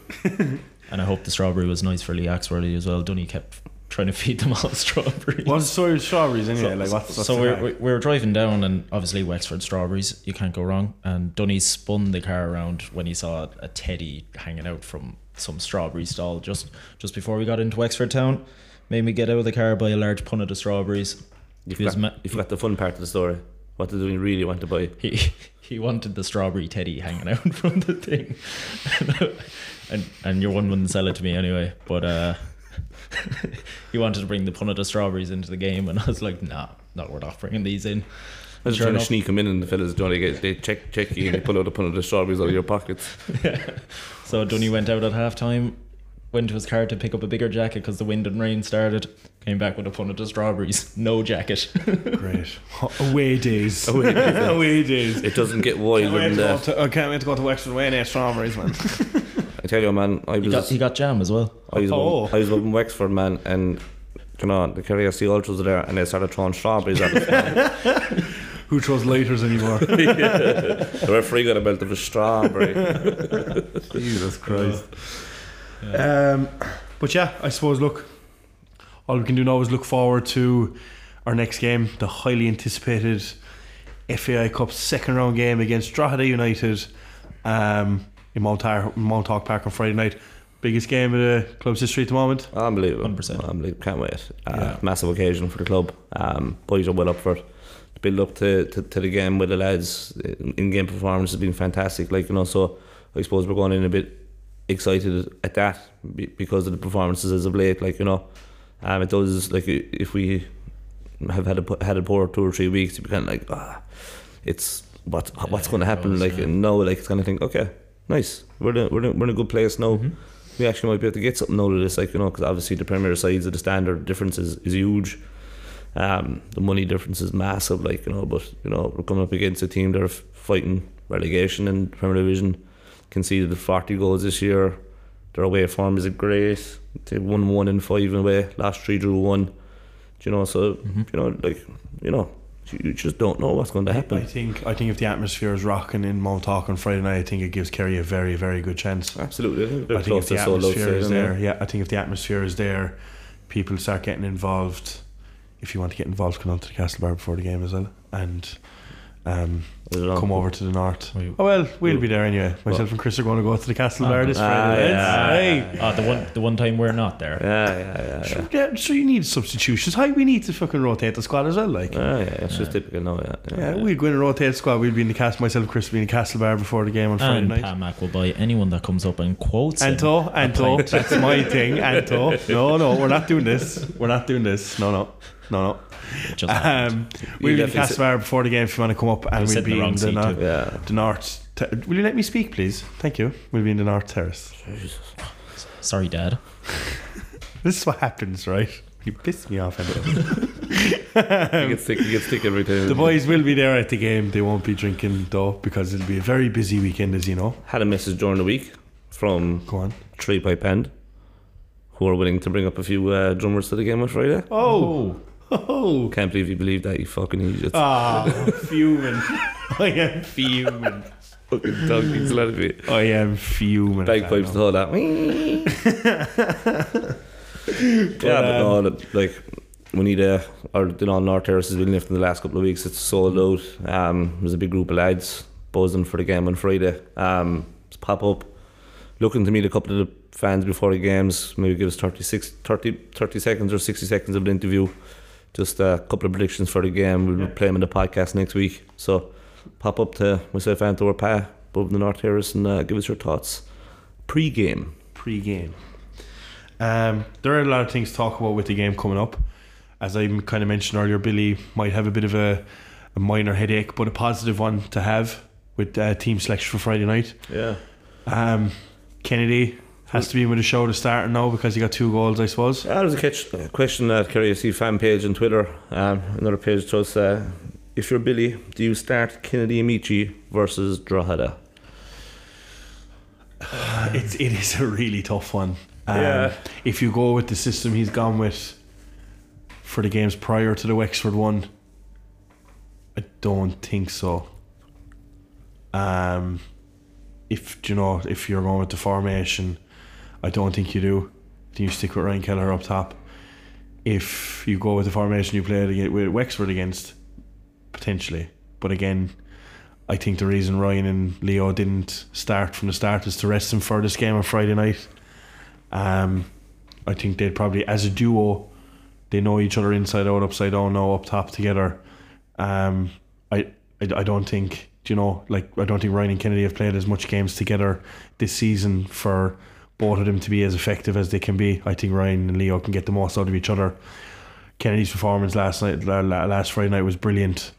And I hope the strawberry was nice for Lee Axworthy as well. Dunny kept trying to feed them all strawberries.
what's the story with strawberries anyway?
So,
like what's, what's
so we're, we we were driving down, and obviously Wexford strawberries, you can't go wrong. And Dunny spun the car around when he saw a teddy hanging out from some strawberry stall just just before we got into Wexford town. Made me get out of the car, by a large punnet of the strawberries.
You
He was
forgot,
ma-
you forgot the fun part of the story. What did we really want to buy?
He he wanted the strawberry teddy hanging out from the thing, and and your one wouldn't sell it to me anyway. But uh, he wanted to bring the punnet of strawberries into the game, and I was like, nah, not we're not bringing these in.
I was
Sure
trying to sneak them in, and the fellas don't. They, get, they check check you, and they pull out a pun of the strawberries out of your pockets.
So Dunny went out at half time, went to his car to pick up a bigger jacket because the wind and rain started. Came back with a punnet of strawberries, no jacket.
Great away days.
Away days,
away days.
It doesn't get
Can't wait,
wilder
to
than
uh,
that.
to, I can't wait to go to Wexford away and eat strawberries, man.
I tell you, man, I
he got he got jam as well.
I was
Oh.
up, I was in Wexford, man, and you know the KFC Ultras were there, and they started throwing strawberries at us.
Who throws lighters anymore?
the referee got a belt of a strawberry.
Jesus Christ. Um, but yeah, I suppose. Look, all we can do now is look forward to our next game, the highly anticipated FAI Cup second round game against Drogheda United um, in Mount, Tar- Mount Hawk Park on Friday night. Biggest game of the club's history at the moment.
Unbelievable.
100%.
Unbelievable. Can't wait. Uh,
Yeah.
Massive occasion for the club. Um, boys are well up for it. The build up to, to, to the game with the lads, in game performance has been fantastic. Like, you know, so I suppose we're going in a bit excited at that because of the performances as of late. Like, you know, um, it does, like, if we have had a, had a poor two or three weeks, you kind of like, ah, it's what, what's
Yeah,
going to happen.
goes,
like,
yeah.
no, like, it's kind of think, okay, nice. We're in, we're, in, we're in a good place now
Mhm.
We actually might be able to get something out of this, like you know, because obviously the Premier sides of the standard difference is, is huge. Um, the money difference is massive, like you know, but you know we're coming up against a team that are fighting relegation in Premier Division. Conceded 40 goals this year. Their away form is a great. They won one in five away. Last three drew one. Do you know? So
Mhm.
you know, like you know, you just don't know what's going to happen.
I think I think if the atmosphere is rocking in Mounthawk on Friday night, I think it gives Kerry a very very good chance.
Absolutely, I think they're
I think if the atmosphere is there, yeah, I think if the atmosphere is there, people start getting involved. If you want to get involved, come on to the Castle Bar before the game as well, and um,
I don't know.
Come over to the north.
We-
Oh well, we'll be there anyway. Myself and Chris are going to go out to the Castle
Ah,
Bar this
ah,
Friday.
yeah.
Hey.
Ah, the one the one time we're not there.
Yeah, yeah, yeah, yeah.
Sure, yeah, so you need substitutions. How we need to fucking rotate the squad as well. Like,
Ah, yeah, it's just typical now. Yeah,
yeah, we'd go in and rotate the squad. We'd be in the cast. Myself, and Chris, would be in the Castle Bar before the game on Friday
And
night.
Pat Mac will buy anyone that comes up and quotes him.
Anto, Anto,
pint.
that's my thing. Anto, no, no, we're not doing this. We're not doing this. No, no, no, no.
Just.
Um, we'll be in
definitely
before the game if you want to come up, and
was
we'll be
in the
in the,
seat
nor-
too.
yeah.
the north. Ter- Will you let me speak, please? Thank you. We'll be in the North Terrace.
Sorry, Dad.
This is what happens, right? You piss me off. Anto.
You get sick. You get sick every time.
the boys will be there at the game. They won't be drinking though because it'll be a very busy weekend, as you know.
had a message during the week from
Go on.
Tree Pipe End, who are willing to bring up a few uh, drummers to the game on Friday.
Oh, oh.
Can't believe you believe that, you fucking idiots.
Ah, fuming. I am fuming.
fucking talking telepathy.
I am fuming.
Bagpipes and all that. yeah, but no, like we need a or the non North Terrace has been lifting the last couple of weeks. It's sold out. Um, there's a big group of lads buzzing for the game on Friday. Um, it's pop up. Looking to meet a couple of the fans before the games. Maybe give us 36, 30, 30 seconds or sixty seconds of an interview. Just a couple of predictions for the game. We'll play them in the podcast next week. So pop up to myself and to our pa above the North Terrace and uh, give us your thoughts pre-game.
pre-game. Um, there are a lot of things to talk about with the game coming up. As I kind of mentioned earlier, Billy might have a bit of a, a minor headache, but a positive one to have with uh, team selection for Friday night.
Yeah.
Um, Kennedy has to be with the show to start now because he got two goals, I suppose.
Yeah, there's a catch, uh, question that Kerry FC fan page on Twitter. Um, another page to us. Uh, if you're Billy, do you start Kennedy Amechi versus Drogheda?
It's it is a really tough one. Um,
Yeah.
If you go with the system he's gone with for the games prior to the Wexford one, I don't think so. Um, if you know if you're going with the formation, I don't think you do. I think you stick with Ryan Keller up top. If you go with the formation you played with Wexford against, potentially, but again, I think the reason Ryan and Leo didn't start from the start is to rest them for this game on Friday night. Um, I think they'd probably, as a duo, they know each other inside out, upside down, now up top together. Um, I, I, I don't think, you know, like I don't think Ryan and Kennedy have played as much games together this season for both of them to be as effective as they can be. I think Ryan and Leo can get the most out of each other. Kennedy's performance last night, la- la- last Friday night was brilliant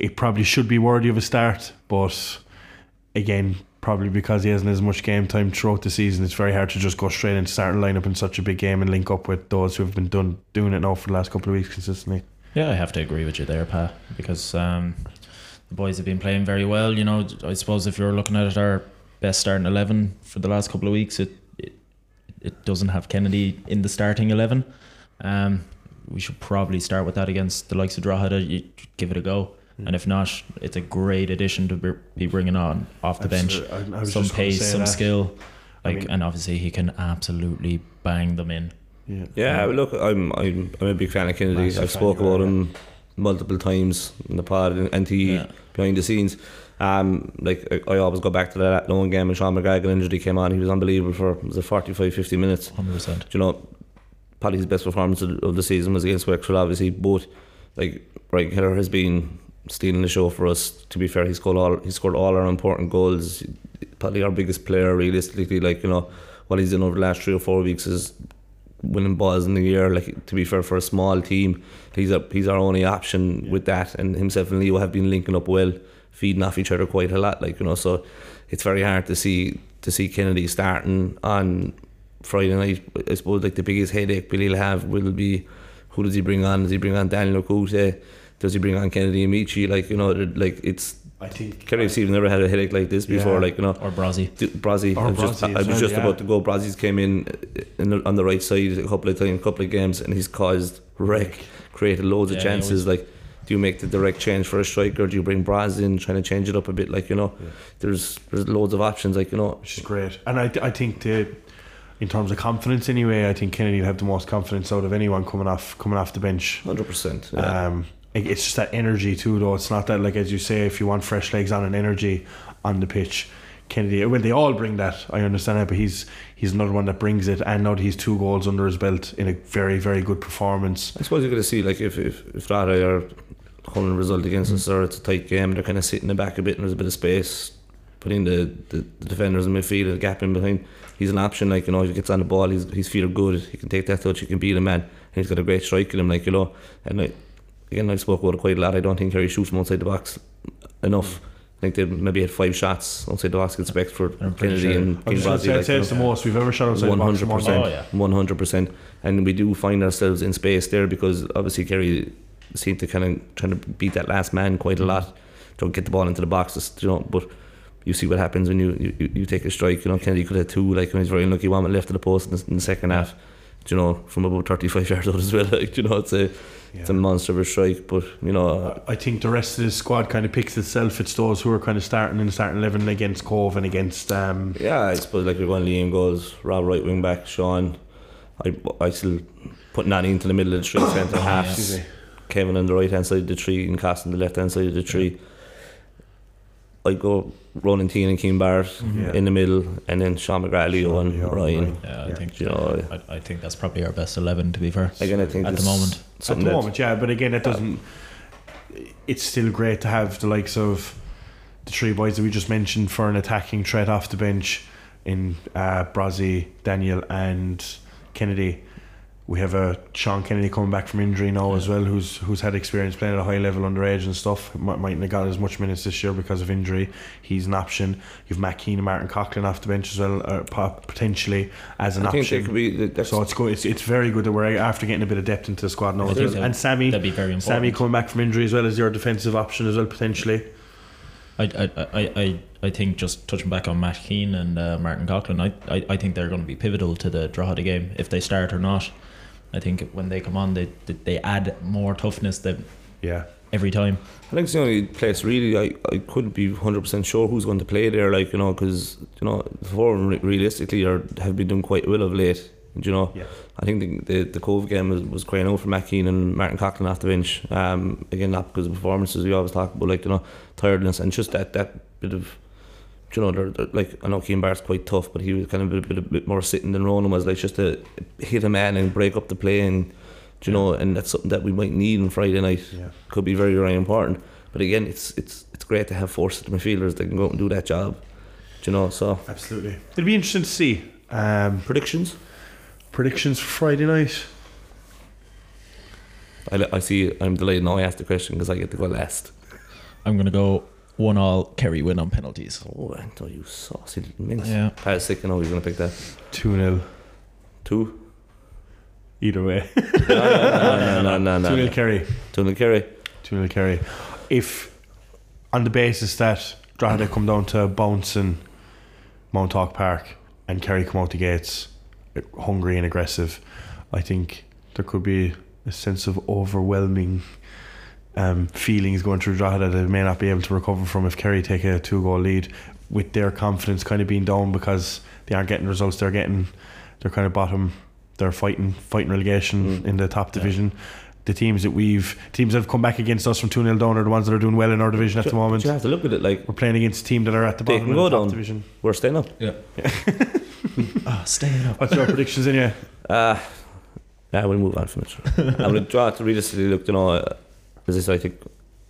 it probably should be worthy of a start, but again, probably because he hasn't as much game time throughout the season, it's very hard to just go straight into starting lineup in such a big game and link up with those who have been done doing it now for the last couple of weeks consistently.
Yeah, I have to agree with you there, Pa, because um, the boys have been playing very well. You know, I suppose if you're looking at it, our best starting eleven for the last couple of weeks, it it, it doesn't have Kennedy in the starting eleven. Um, we should probably start with that against the likes of Drogheda. You give it a go, and if not, it's a great addition to be- be bringing on off the bench.
Absolutely. I- I
Some
just
pace, some
that.
skill,
I
like,
mean-
and obviously he can absolutely bang them in.
Yeah.
Yeah, well, look, I'm I'm I'm a big fan of Kennedy. I've
fan
spoke about him multiple times in the pod and,
Yeah.
behind the scenes. Um, like I, I always go back to that lone game when Sean McGregor injury came on. He was unbelievable for was it 45, 50 minutes.
100%.
Do you know, probably his best performance of, of the season was against Wexford. Obviously, but like Ryan Keller has been stealing the show for us. To be fair, he scored all he scored all our important goals. Probably our biggest player, realistically. Like you know, what he's done over the last three or four weeks is winning balls in the year. Like to be fair, for a small team, he's a, he's our only option with that. And himself and Leo have been linking up well, feeding off each other quite a lot. Like you know, so it's very hard to see to see Kennedy starting on Friday night. I suppose like the biggest headache Billy will have will be who does he bring on? Does he bring on Daniel Okute? Does he bring on Kennedy Amechi? Like you know, like it's
I think
Kerry Stephen never had a headache like this before.
Yeah.
Like you know,
Or Brazzy.
D- Brazzy.
Or
I was just, I was
well,
just
yeah.
about to go. Brazzy's came in, uh, in the, on the right side a couple of times, a couple of games, and he's caused wreck, created loads
Yeah,
of
he
chances. Like, do you make the direct change for a striker? Do you bring Braz in, trying to change it up a bit? Like you know, there's there's loads of options. Like you know,
which is great. And I, I think the, in terms of confidence anyway, I think Kennedy will have the most confidence out of anyone coming off coming off the bench.
hundred percent.
Um, it- it's just that energy too, though. It's not that like as you say, if you want fresh legs on and energy on the pitch, Kennedy. Well, they all bring that. I understand that, but he's he's another one that brings it. And now he's two goals under his belt in a very very good performance.
I suppose you're going to see like if if if Drogheda are holding a result against us or it's a tight game, they're kind of sitting in the back a bit and there's a bit of space. Putting the, the, the defenders in midfield, a gap in behind. He's an option, like you know, if he gets on the ball, he's he's are good. He can take that touch, he can beat a man, and he's got a great strike in him, like you know. And like, again, I spoke about it quite a lot. I don't think Harry shoots from outside the box enough. I think they maybe had five shots outside the box against Wexford,
I'm
Kennedy,
sure.
and
I
King
was just I'd
like,
say it's
know.
the most we've ever shot outside the box.
hundred
in one
percent,
Oh, yeah.
one hundred percent, and we do find ourselves in space there because obviously Kerry seem to kind of trying to beat that last man quite a lot. Don't get the ball into the box, you know. But you see what happens when you you, you take a strike. You know, Kennedy could have two. Like when he's very unlucky, one went left of the post in the, in the second half. You know, from about thirty-five yards out as well. Like you know, it's a it's a monster of a strike. But you know,
I think the rest of the squad kind of picks itself. It's those who are kind of starting in the starting eleven against Cobh and against um,
Yeah, I suppose like going Liam goals, Rob right wing back, Sean. I I still put Nanny into the middle of the three centre halves.
excuse me.
Kevin on the right hand side of the tree and Cass on the left hand side of the tree. I go Ronan Teahan and Keane Barrett
Yeah.
in the middle, and then Sean McGrath, Leo,
Sean,
and Ryan.
Ryan.
Yeah, I
Yeah.
think
You know,
I, I think that's probably our best eleven. To be fair,
again, I think
at the moment.
At the moment, yeah, but again, it doesn't. It's still great to have the likes of the three boys that we just mentioned for an attacking threat off the bench in uh, Brazzy, Daniel, and Kennedy. We have a Sean Kennedy coming back from injury now as well, who's who's had experience playing at a high level underage and stuff. Might, mightn't have got as much minutes this year because of injury. He's an option. You've Matt Keane and Martin Coughlin off the bench as well, uh, potentially as an
I think
option.
they could be.
So it's good. It's, it's very good that we're after getting a bit of depth into the squad now.
I think
And Sammy,
that'd be very important.
Sammy coming back from injury as well as your defensive option as well potentially.
I, I, I, I, I think just touching back on Matt Keane and uh, Martin Coughlin, I, I, I think they're going to be pivotal to the Drogheda game if they start or not. I think when they come on, they they, they add more toughness than
Yeah,
every time.
I think it's the only place really I, I couldn't be hundred percent sure who's going to play there. Like you know, because you know, the four re- realistically are have been doing quite well of late. You know,
yeah,
I think the the, the Cobh game was, was crying out for Matt Keane and Martin Coughlin off the bench. Um, again, not because of performances we always talk about, like you know, tiredness and just that that bit of. You know, they're, they're, like I know Keane Barrett's quite tough, but he was kind of a bit, a bit more sitting than Ronan was. Like just to hit a man and break up the play, and you know, and that's something that we might need on Friday night.
yeah.
Could be very very important. But again, it's it's it's great to have four centre midfielders that can go out and do that job. Do you know? So
Absolutely. It'll be interesting to see. Um,
predictions.
predictions for Friday night.
I, I see. I'm delayed now. I asked the question because I get to go last.
I'm going to go one all Kerry win on penalties.
Oh, Anto, you saucy little minx.
Yeah.
Pat's sick. I know he's going to pick that.
2 0.
Two.
Either way.
No, no, no, no, no.
2
no,
0. Kerry.
Two nil Kerry.
2 0 Kerry. If, on the basis that Drogheda come down to bouncing Mounthawk Park and Kerry come out the gates uh, hungry and aggressive, I think there could be a sense of overwhelming um, feelings going through Drogheda that they may not be able to recover from if Kerry take a two goal lead with their confidence kind of being down because they aren't getting results they're getting. They're kind of bottom they're fighting fighting relegation
Mm.
in the top
Yeah.
division. The teams that we've teams that have come back against us from two 0 down are the ones that are doing well in our division at the moment.
you have to look at it like
We're playing against a team that are at the bottom of the
go
top
down.
division.
we're staying up.
Yeah. Ah, staying up.
What's your predictions anyway?
Uh, yeah, we'll move on from it. I'm going to try to realistically look, you know, uh, as I said, I think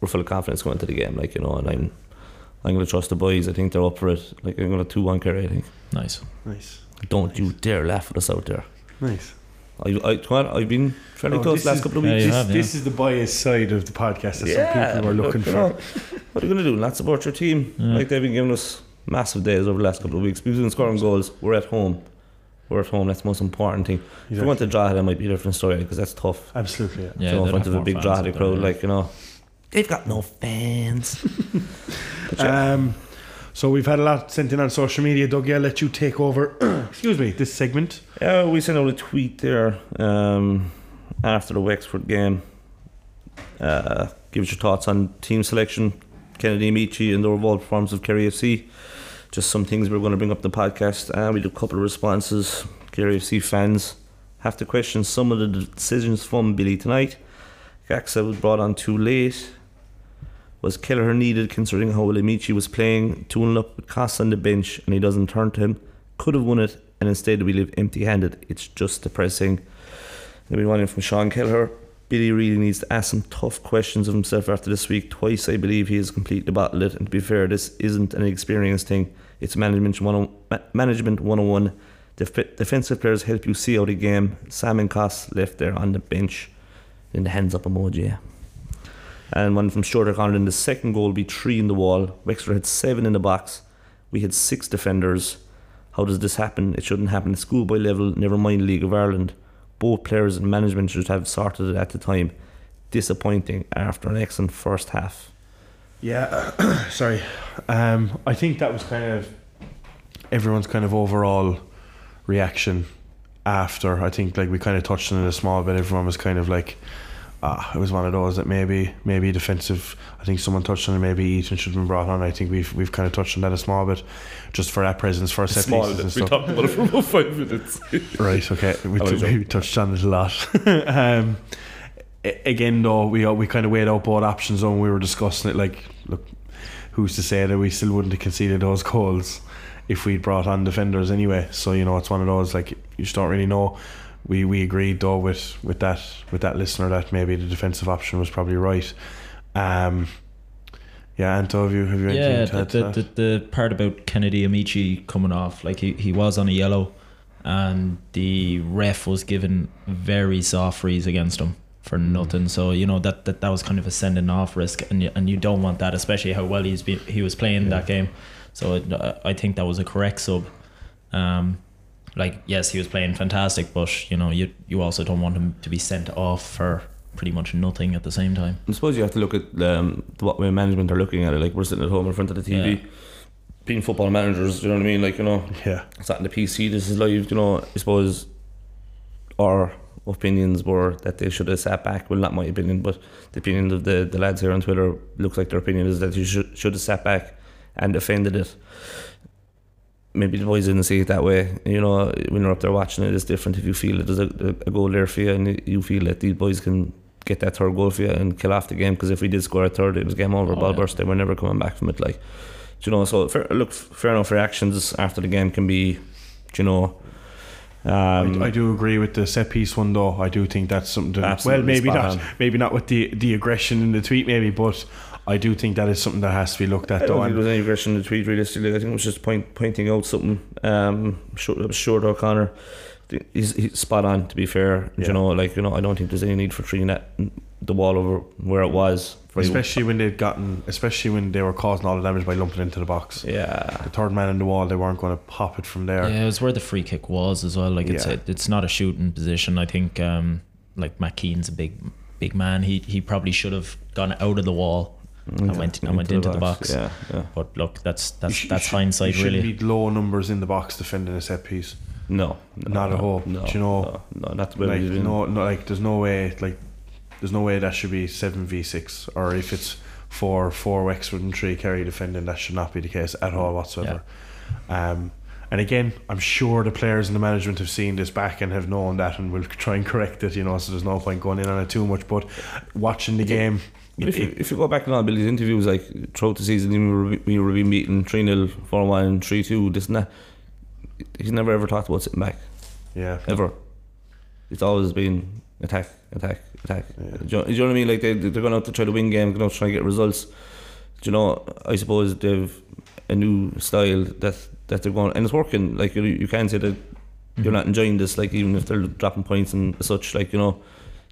we're full of confidence going into the game, like, you know, and I'm I'm going to trust the boys. I think they're up for it. Like, I'm going to 2 1 carry, I think.
Nice.
Nice,
Don't you dare laugh at us out there.
nice.
I, I, come I've been fairly
Oh,
close
this
the last
is-
couple of weeks.
you
This,
have, yeah.
this is the biased side of the podcast that some people were
look,
looking
you
for.
know, what are you going to do? Not support your team?
Yeah.
Like they've been giving us massive days over the last couple of weeks. We've been scoring goals. We're at home. We're at home. That's the most important thing. If we
Exactly.
went to Drogheda, it might be a different story because that's tough.
Absolutely, yeah.
Yeah,
so in front of a big
fans
Drogheda
there,
crowd,
yeah.
like you know, they've got no fans.
Um, so we've had a lot sent in on social media. Doug, I'll let you take over. excuse me, this segment.
Yeah, we sent out a tweet there um, after the Wexford game. Uh, give us your thoughts on team selection, Kennedy Amechi, and the revolt performance of Kerry FC. Just some things we are going to bring up the podcast. Uh, we did a couple of responses. Kerry FC fans have to question some of the decisions from Billy tonight. Gaxha was brought on too late. Was Kelleher needed considering how well was playing, tuning up with Costa on the bench, and he doesn't turn to him? Could have won it, and instead we live empty handed. It's just depressing. Then we in from Sean Kelleher. Billy really needs to ask some tough questions of himself after this week. Twice, I believe he has completely bottled it. And to be fair, this isn't an experience thing. It's management one. Oh, ma- Management 101. Def- defensive players help you see out a game. Sam and Coss left there on the bench. In the hands up emoji. And one from O'Connor. In the second goal, be three in the wall. Wexford had seven in the box. We had six defenders. How does this happen? It shouldn't happen at schoolboy level, never mind League of Ireland. Both players and management should have sorted it at the time. Disappointing after an excellent first half.
Yeah, sorry. Um, I think that was kind of everyone's kind of overall reaction after. I think like we kind of touched on it a small bit. Everyone was kind of like, ah, it was one of those that maybe maybe defensive. I think someone touched on it. Maybe Ethan should have been brought on. I think we've we've kind of touched on that a small bit, just for that presence for a set pieces and stuff.
We talked about it for about five minutes.
Right. Okay. We, t- we touched on it a lot. um, again, though, we we kind of weighed out both options when we were discussing it. Like, look, who's to say that we still wouldn't have conceded those goals if we'd brought on defenders anyway? So you know, it's one of those like you just don't really know. We we agreed though with with that with that listener that maybe the defensive option was probably right. Um, yeah, Anto, have you have you anything
Yeah,
to
the,
add
the, the, the part about Kennedy Amechi coming off, like he, he was on a yellow, and the ref was given very soft freeze against him for
Mm.
nothing. So you know that, that that was kind of a sending off risk, and you, and you don't want that, especially how well he's been he was playing that game. So it, uh, I think that was a correct sub. Um, like yes, he was playing fantastic, but you know you you also don't want him to be sent off for pretty much nothing at the same time.
I suppose you have to look at um, what way management are looking at it. Like we're sitting at home in front of the TV,
Yeah.
being football managers. You know what I mean? Like you know,
yeah,
it's not in the PC. This is live. You know, I suppose our opinions were that they should have sat back. Well, not my opinion, but the opinion of the, the lads here on Twitter looks like their opinion is that you should should have sat back and defended it. Maybe the boys didn't see it that way. You know, when you're up there watching it, it's different. If you feel it, there's a, a goal there for you, and you feel that these boys can get that third goal for you and kill off the game. Because if we did score a third, it was game over.
Oh,
ball
yeah.
burst. They were never coming back from it. Like, you know, so fair, look, fair enough. Reactions after the game can be, you know. Um,
I, I do agree with the set piece one though. I do think that's something. To, well, maybe not.
on.
Maybe not with the the aggression in the tweet, maybe, but I do think that is something that has to be looked at
I
though.
don't think there was any aggression in the tweet realistically. I think it was just point, pointing out something. Um, short, short O'Connor. He's, he's spot on. To be fair,
Yeah.
you know, like you know, I don't think there's any need for treating that the wall over where it was. For
especially when they'd gotten, especially when they were causing all the damage by lumping into the box.
yeah,
The third man in the wall, they weren't going to pop it from there.
Yeah, it was where the free kick was as well. Like it's
Yeah.
a, it's not a shooting position. I think um, like McKean's a big big man. He he probably should have gone out of the wall and went and went into the box.
Yeah, yeah.
But look, that's
You
that's
sh-
that's
sh-
hindsight
you
really.
shouldn't be low numbers in the box defending a set piece.
No, no
Not at all.
No,
Do you know-
no, no, not the way
Like no, no, like there's no way, like there's no way that should be seven v six, or if it's four four Wexford and three Kerry defending, that should not be the case at all whatsoever. Um, And again, I'm sure the players and the management have seen this back and have known that and will try and correct it. You know, so there's no point going in on it too much. But watching the game,
But if, you, if you go back and all Billy's interviews, like throughout the season, we were, we were being beaten 3 0, 4 1, 3 2, this and that. He's never ever talked about sitting back,
yeah,
ever. It's always been attack, attack, attack.
Yeah.
Do, you know, do you know what I mean? Like they, they're going out to try to win games, going out to try to get results. Do you know, I suppose they've a new style that, that they're going, and it's working. Like you, you can't say that you're not mm-hmm. enjoying this, like even if they're dropping points and such, like, you know,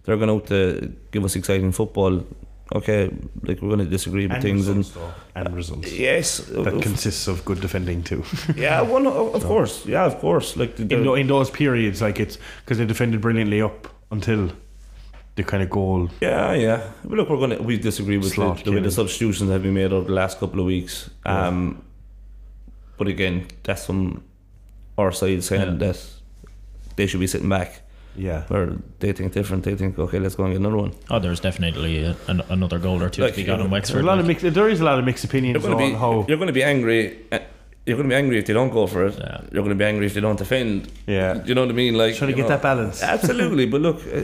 they're going out to give us exciting football. Okay, like we're going to disagree with
and
things
results, though, and results.
Uh, yes, uh,
That consists of good defending too.
yeah, one of, of course, yeah, of course. Like the,
in, in those periods, like it's because they defended brilliantly up until the kind of goal.
yeah, yeah. But look, we're going to we disagree with the,
Slot
the way the substitutions have been made over the last couple of weeks. Um, but again, that's from our side saying
Yeah.
that they should be sitting back.
Yeah,
Where they think different, they think, okay, let's go and get another one.
Oh, there's definitely a, an, another goal or two
Like,
to be got
there's
in Wexford.
a lot
like-
of mix, there is a lot of mixed
You're
opinions
going to
on
be
how.
you're going to be angry. uh, You're going to be angry if they don't go for it.
Yeah.
You're going to be angry if they don't defend.
Yeah,
You know what I mean? Like
trying to get
know,
that balance.
Absolutely, but look, uh,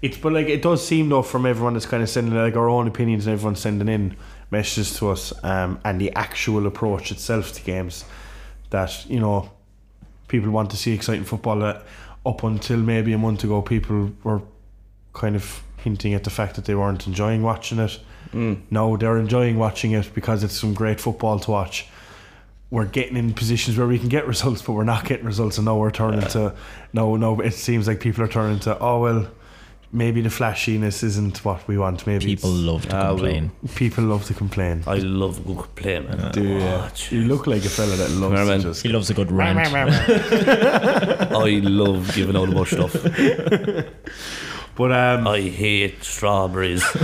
It's but like it does seem though from everyone that's kind of sending like our own opinions and everyone sending in messages to us um, and the actual approach itself to games that you know people want to see exciting football. Uh, up until maybe a month ago, people were kind of hinting at the fact that they weren't enjoying watching it.
mm,
Now they're enjoying watching it because it's some great football to watch. We're getting in positions where we can get results, but we're not getting results, and now we're turning to no, no. It seems like people are turning to oh well, maybe the flashiness isn't what we want. Maybe
People love to
well.
complain.
people love to complain.
I love good play, man.
Do you?
Oh,
you look like a fella that loves
Come here,
to
man.
just.
He loves a good rant.
I love giving out about stuff.
But um,
I hate strawberries.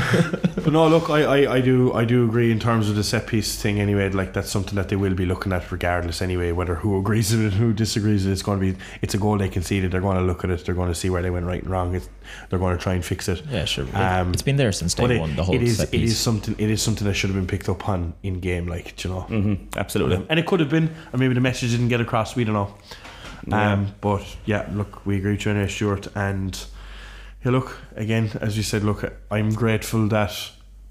But no, look, I, I, I do I do agree in terms of the set piece thing anyway. Like that's something that they will be looking at regardless anyway. Whether who agrees with it, who disagrees with it, it's going to be it's a goal they conceded. They're going to look at it. They're going to see where they went right and wrong. It's, they're going to try and fix it.
Yeah, sure. It-
Um,
it's been there since
But
day
it,
one. The whole
it is
set
it is something it is something that should have been picked up on in game. Like you know,
hmm absolutely.
and it could have been, or maybe the message didn't get across. We don't know. Um, but yeah, look, we agree with you anyway, Stuart. And yeah, look again, as you said, look, I'm grateful that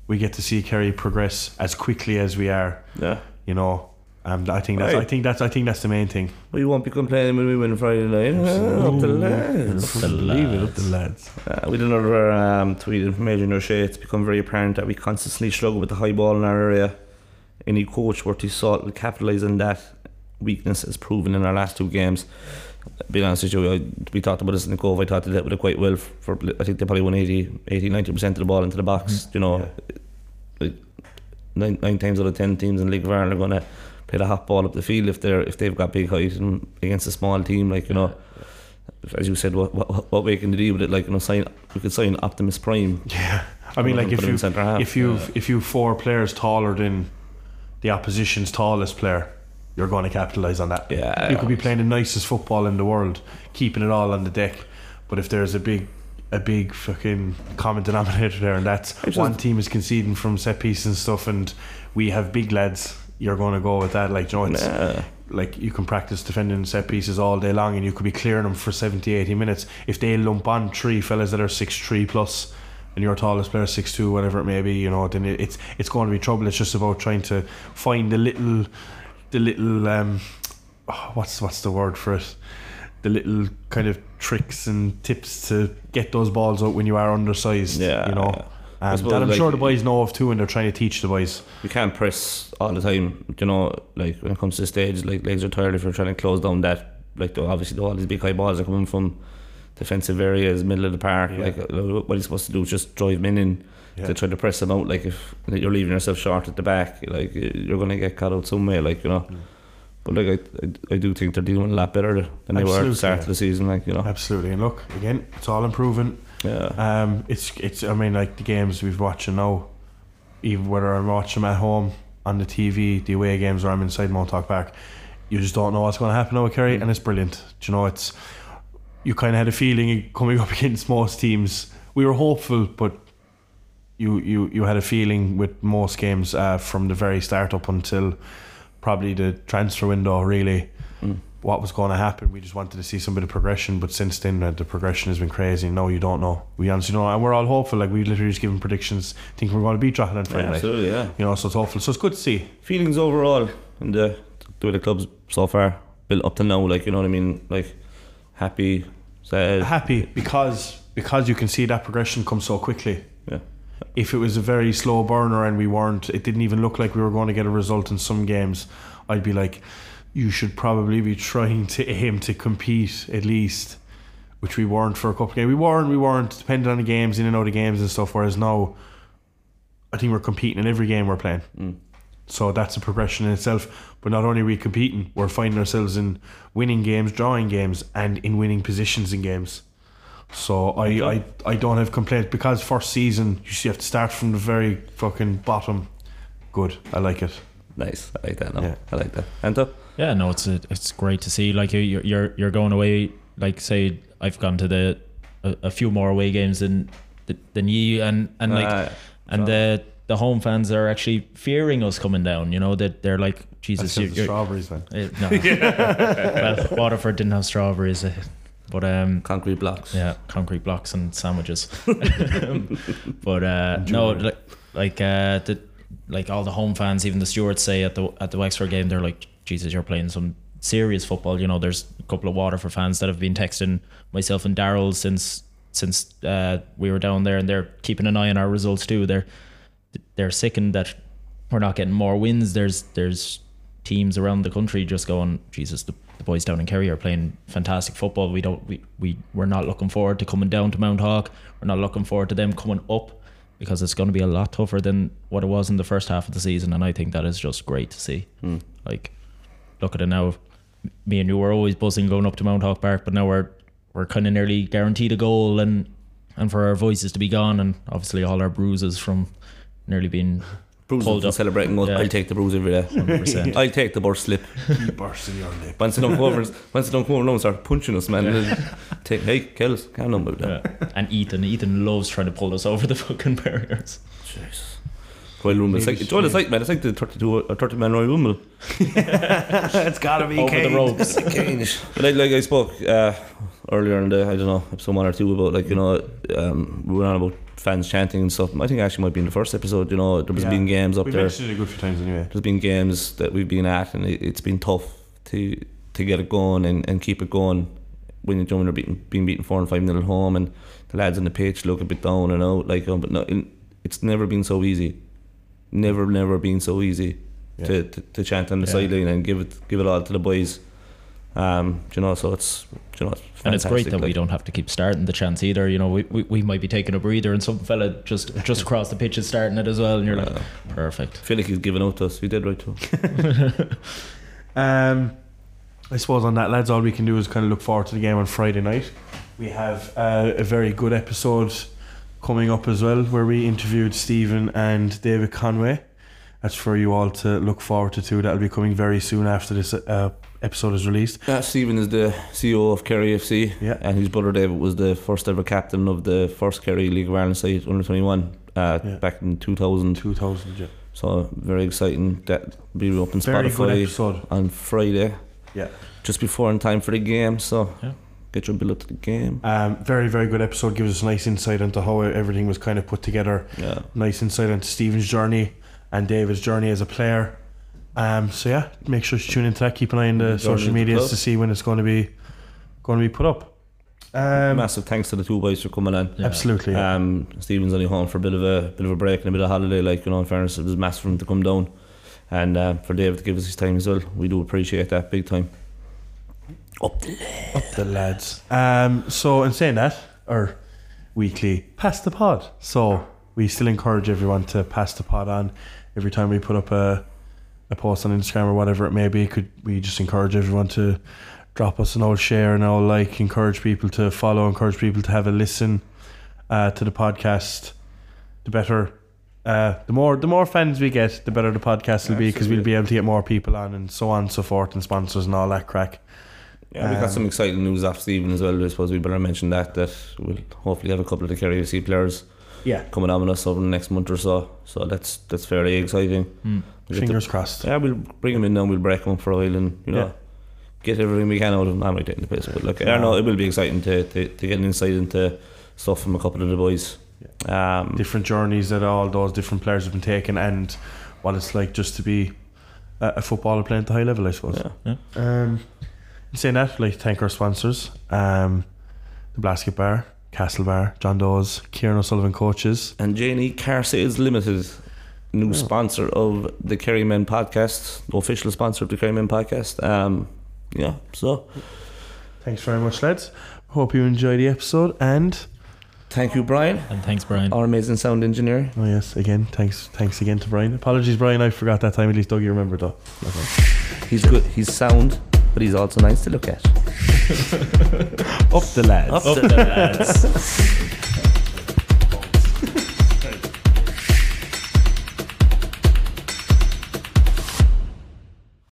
we get to see Kerry progress as quickly as we are.
Yeah.
You know, um, I think that's I think that's I think that's the main thing.
We won't be complaining when we win Friday night. Uh, up the lads.
The
Leave it up
lads.
the lads.
Uh, we did another um, tweet from Major O'Shea. It's become very apparent that we constantly struggle with the high ball in our area. Any coach worth his salt will capitalise on that weakness as proven in our last two games. Being honest with you, I, we talked about this in the Cobh. I thought they dealt with it quite well. For I think they probably won 80, 80 90% of the ball into the box. Mm-hmm. You know, like nine, nine times out of ten teams in the League of Ireland are going to play the hot ball up the field if they're if they've got big height and against a small team. Like you know, as you said, what what, what way can they do with it? Like you know, sign we could sign Optimus Prime.
Yeah, I mean, like if you if you if you four players taller than the opposition's tallest player, you're going to capitalize on that.
Yeah.
you could be playing the nicest football in the world, keeping it all on the deck, but if there's a big a big fucking common denominator there, and that's
just-
one team is conceding from set pieces and stuff, and we have big lads. You're going to go with that, like you know,
Nah.
like you can practice defending set pieces all day long and you could be clearing them for 70 80 minutes if they lump on three fellas that are six three plus and your tallest player six two, whatever it may be you know then it's it's going to be trouble it's just about trying to find the little the little um oh, what's what's the word for it the little kind of tricks and tips to get those balls out when you are undersized
Yeah,
you know
yeah.
Um, that I'm
like-
sure the boys know of too and they're trying to teach the boys
You can't press all the time. You know, like when it comes to the stage, like legs are tired if you're trying to close down that. Like the, obviously, all these big high balls are coming from defensive areas, middle of the park.
Yeah.
Like uh, what he's supposed to do is just drive men in
Yeah.
to try to press them out. Like if you're leaving yourself short at the back, like you're going to get cut out some way. Like you know.
Mm.
But like I, I, I do think they're doing a lot better than they were at the start
yeah.
of the season. Like you know,
absolutely and look again it's all improving
yeah.
Um, it's it's. I mean, like the games we've watching now, even whether I'm watching them at home on the TV, the away games, or I'm inside Mounthawk Park, you just don't know what's going to happen now with Kerry, and it's brilliant. Do you know, it's you kind of had a feeling coming up against most teams. We were hopeful, but you you you had a feeling with most games uh, from the very start up until probably the transfer window really
Mm.
what was going to happen. We just wanted to see some bit of progression, but since then uh, the progression has been crazy. No, you don't know. We honestly don't know, and we're all hopeful. Like we literally just given predictions, thinking we're going to beat Drogheda Friday
Yeah, absolutely, yeah.
You know, so it's hopeful. So it's good to see.
Feelings overall in the the way the clubs so far built up to now, like you know what I mean, like happy, sad,
Happy because because you can see that progression come so quickly. If it was a very slow burner and we weren't, it didn't even look like we were going to get a result in some games, I'd be like, you should probably be trying to aim to compete at least, which we weren't for a couple of games. We weren't, we weren't, depending on the games, in and out of games and stuff, whereas now, I think we're competing in every game we're playing.
Mm.
So that's a progression in itself. But not only are we competing, we're finding ourselves in winning games, drawing games, and in winning positions in games. So I, I, I don't have complaints because first season you have to start from the very fucking bottom. Good, I like it.
nice. I like that. No,
Yeah.
I like that. Anto,
Yeah, no, it's a, it's great to see. Like you- you're you're you're going away. Like say, I've gone to the a, a few more away games than than you, and and like
Ah,
and the the home fans are actually fearing us coming down. You know that they're like Jesus.
That's
You're,
the
you're,
strawberries, man.
eh, no. well, Waterford didn't have strawberries, eh, but um,
concrete blocks.
yeah, concrete blocks and sandwiches. but uh, no, like like uh, the like all the home fans, even the stewards say at the at the Wexford game, they're like, Jesus, you're playing some serious football. You know, there's a couple of Waterford fans that have been texting myself and Daryl since since uh, we were down there, and they're keeping an eye on our results too. They're they're sickened that we're not getting more wins. There's there's teams around the country just going, Jesus, the, the boys down in Kerry are playing fantastic football. We don't we, we we're not looking forward to coming down to Mounthawk. We're not looking forward to them coming up because it's going to be a lot tougher than what it was in the first half of the season. And I think that is just great to see.
Hmm.
Like, look at it now. Me and you were always buzzing going up to Mounthawk Park, but now we're we're kind of nearly guaranteed a goal and and for our voices to be gone and obviously all our bruises from nearly being
Bruises
Pulled
from
up.
celebrating. goals.
Yeah.
I'll take the bruise every day.
100%.
I'll take the burst slip.
He burst in your lip.
Once they don't come over, once they don't come over, and start punching us, man. They'll Take, hey, Kells, calm down about that.
Yeah. And Ethan, Ethan loves trying to pull us over the fucking barriers.
Jesus. Royal Rumble. It's like, it's, well, it's like, man, it's like the 32 or 30 man Royal Rumble.
it's gotta be
Over the
Kane.
ropes.
But like, like I spoke uh, earlier in the, I don't know, episode one or two about, like, you know, um, we were on about fans chanting and stuff. I think it actually might be in the first episode, you know, there was
Yeah.
been games up
We've
there.
mentioned it a good few times anyway.
There's been games that we've been at, and it, it's been tough to to get it going and, and keep it going when you're when you're beating, being beaten four and five nil at home, and the lads on the pitch look a bit down and out. Like, um, but no, it's never been so easy. Never, never been so easy
Yeah.
to, to, to chant on the
Yeah.
sideline and give it give it all to the boys. Um, you know, so it's you know, it's
And it's great
fantastic,
that we don't have to keep starting the chance either. You know, we, we, we might be taking a breather and some fella just just across the pitch is starting it as well, and you're like, perfect.
I feel like he's giving out to us. We did right too.
Um, I suppose on that, lads, all we can do is kind of look forward to the game on Friday night. We have uh, a very good episode coming up as well, where we interviewed Stephen and David Conway. That's for you all to look forward to too. That'll be coming very soon after this uh, episode is released.
Yeah, Stephen is the CEO of Kerry FC.
Yeah.
And his brother David was the first ever captain of the first Kerry League of Ireland side under 21 uh,
Yeah.
back in 2000.
2000, yeah.
So very exciting. That be up on
Very
Spotify on Friday.
Yeah.
Just before in time for the game. So
Yeah.
get your bill up to the game.
Um, very, very good episode. Gives us a nice insight into how everything was kind of put together.
Yeah.
Nice insight into Stephen's journey and David's journey as a player. Um, so yeah, make sure to tune into that. Keep an eye on the
Journey
social
of the
medias to see when it's going to be going to be put up. Um,
Massive thanks to the two boys for coming on.
Yeah.
Absolutely. Yeah.
Um, Stephen's only home for a bit of a bit of a break and a bit of holiday. Like you know, in fairness, it was massive for him to come down, and uh, for David to give us his time as well. We do appreciate that big time. Up the lads.
Up the lads. Um, so in saying that, our weekly pass the pod. So we still encourage everyone to pass the pod on every time we put up a a post on Instagram or whatever it may be. Could we just encourage everyone to drop us an old share and old like, encourage people to follow, encourage people to have a listen uh, to the podcast. The better, uh, the more the more fans we get, the better the podcast will be because we'll be able to get more people on and so on and so forth and sponsors and all that crack.
Yeah, we got
Um,
some exciting news off Stephen as well. I suppose we better mention that that we'll hopefully have a couple of the Kerry FC players
Yeah.
coming on with us over the next month or so. So that's that's fairly exciting.
Mm.
We'll get
Fingers crossed.
yeah, we'll bring him in now. We'll break him for a while and you know
Yeah.
get everything we can out of him. I'm not taking the piss, but look, I don't know. It will be exciting to, to, to get an insight into stuff from a couple of the boys. Um,
Different journeys that all those different players have been taking, and what it's like just to be a, a footballer playing at the high level, I suppose.
yeah.
Um, saying that, like thank our sponsors, um, the Blasket Bar, Castle Bar, John Dawes, Kieran O'Sullivan coaches.
And Janie Car Sales Limited, new
Oh.
sponsor of the Kerrymen podcast, official sponsor of the Kerrymen podcast. Um, yeah, so
Thanks very much, lads. Hope you enjoy the episode. And
thank you, Brian,
And thanks, Brian.
our amazing sound engineer.
oh yes, again, thanks, thanks again to Brian. Apologies, Brian, I forgot that time. At least Doug, you remember though.
He's good, he's sound, but he's also nice to look at.
Up the lads.
Up
Up the lads.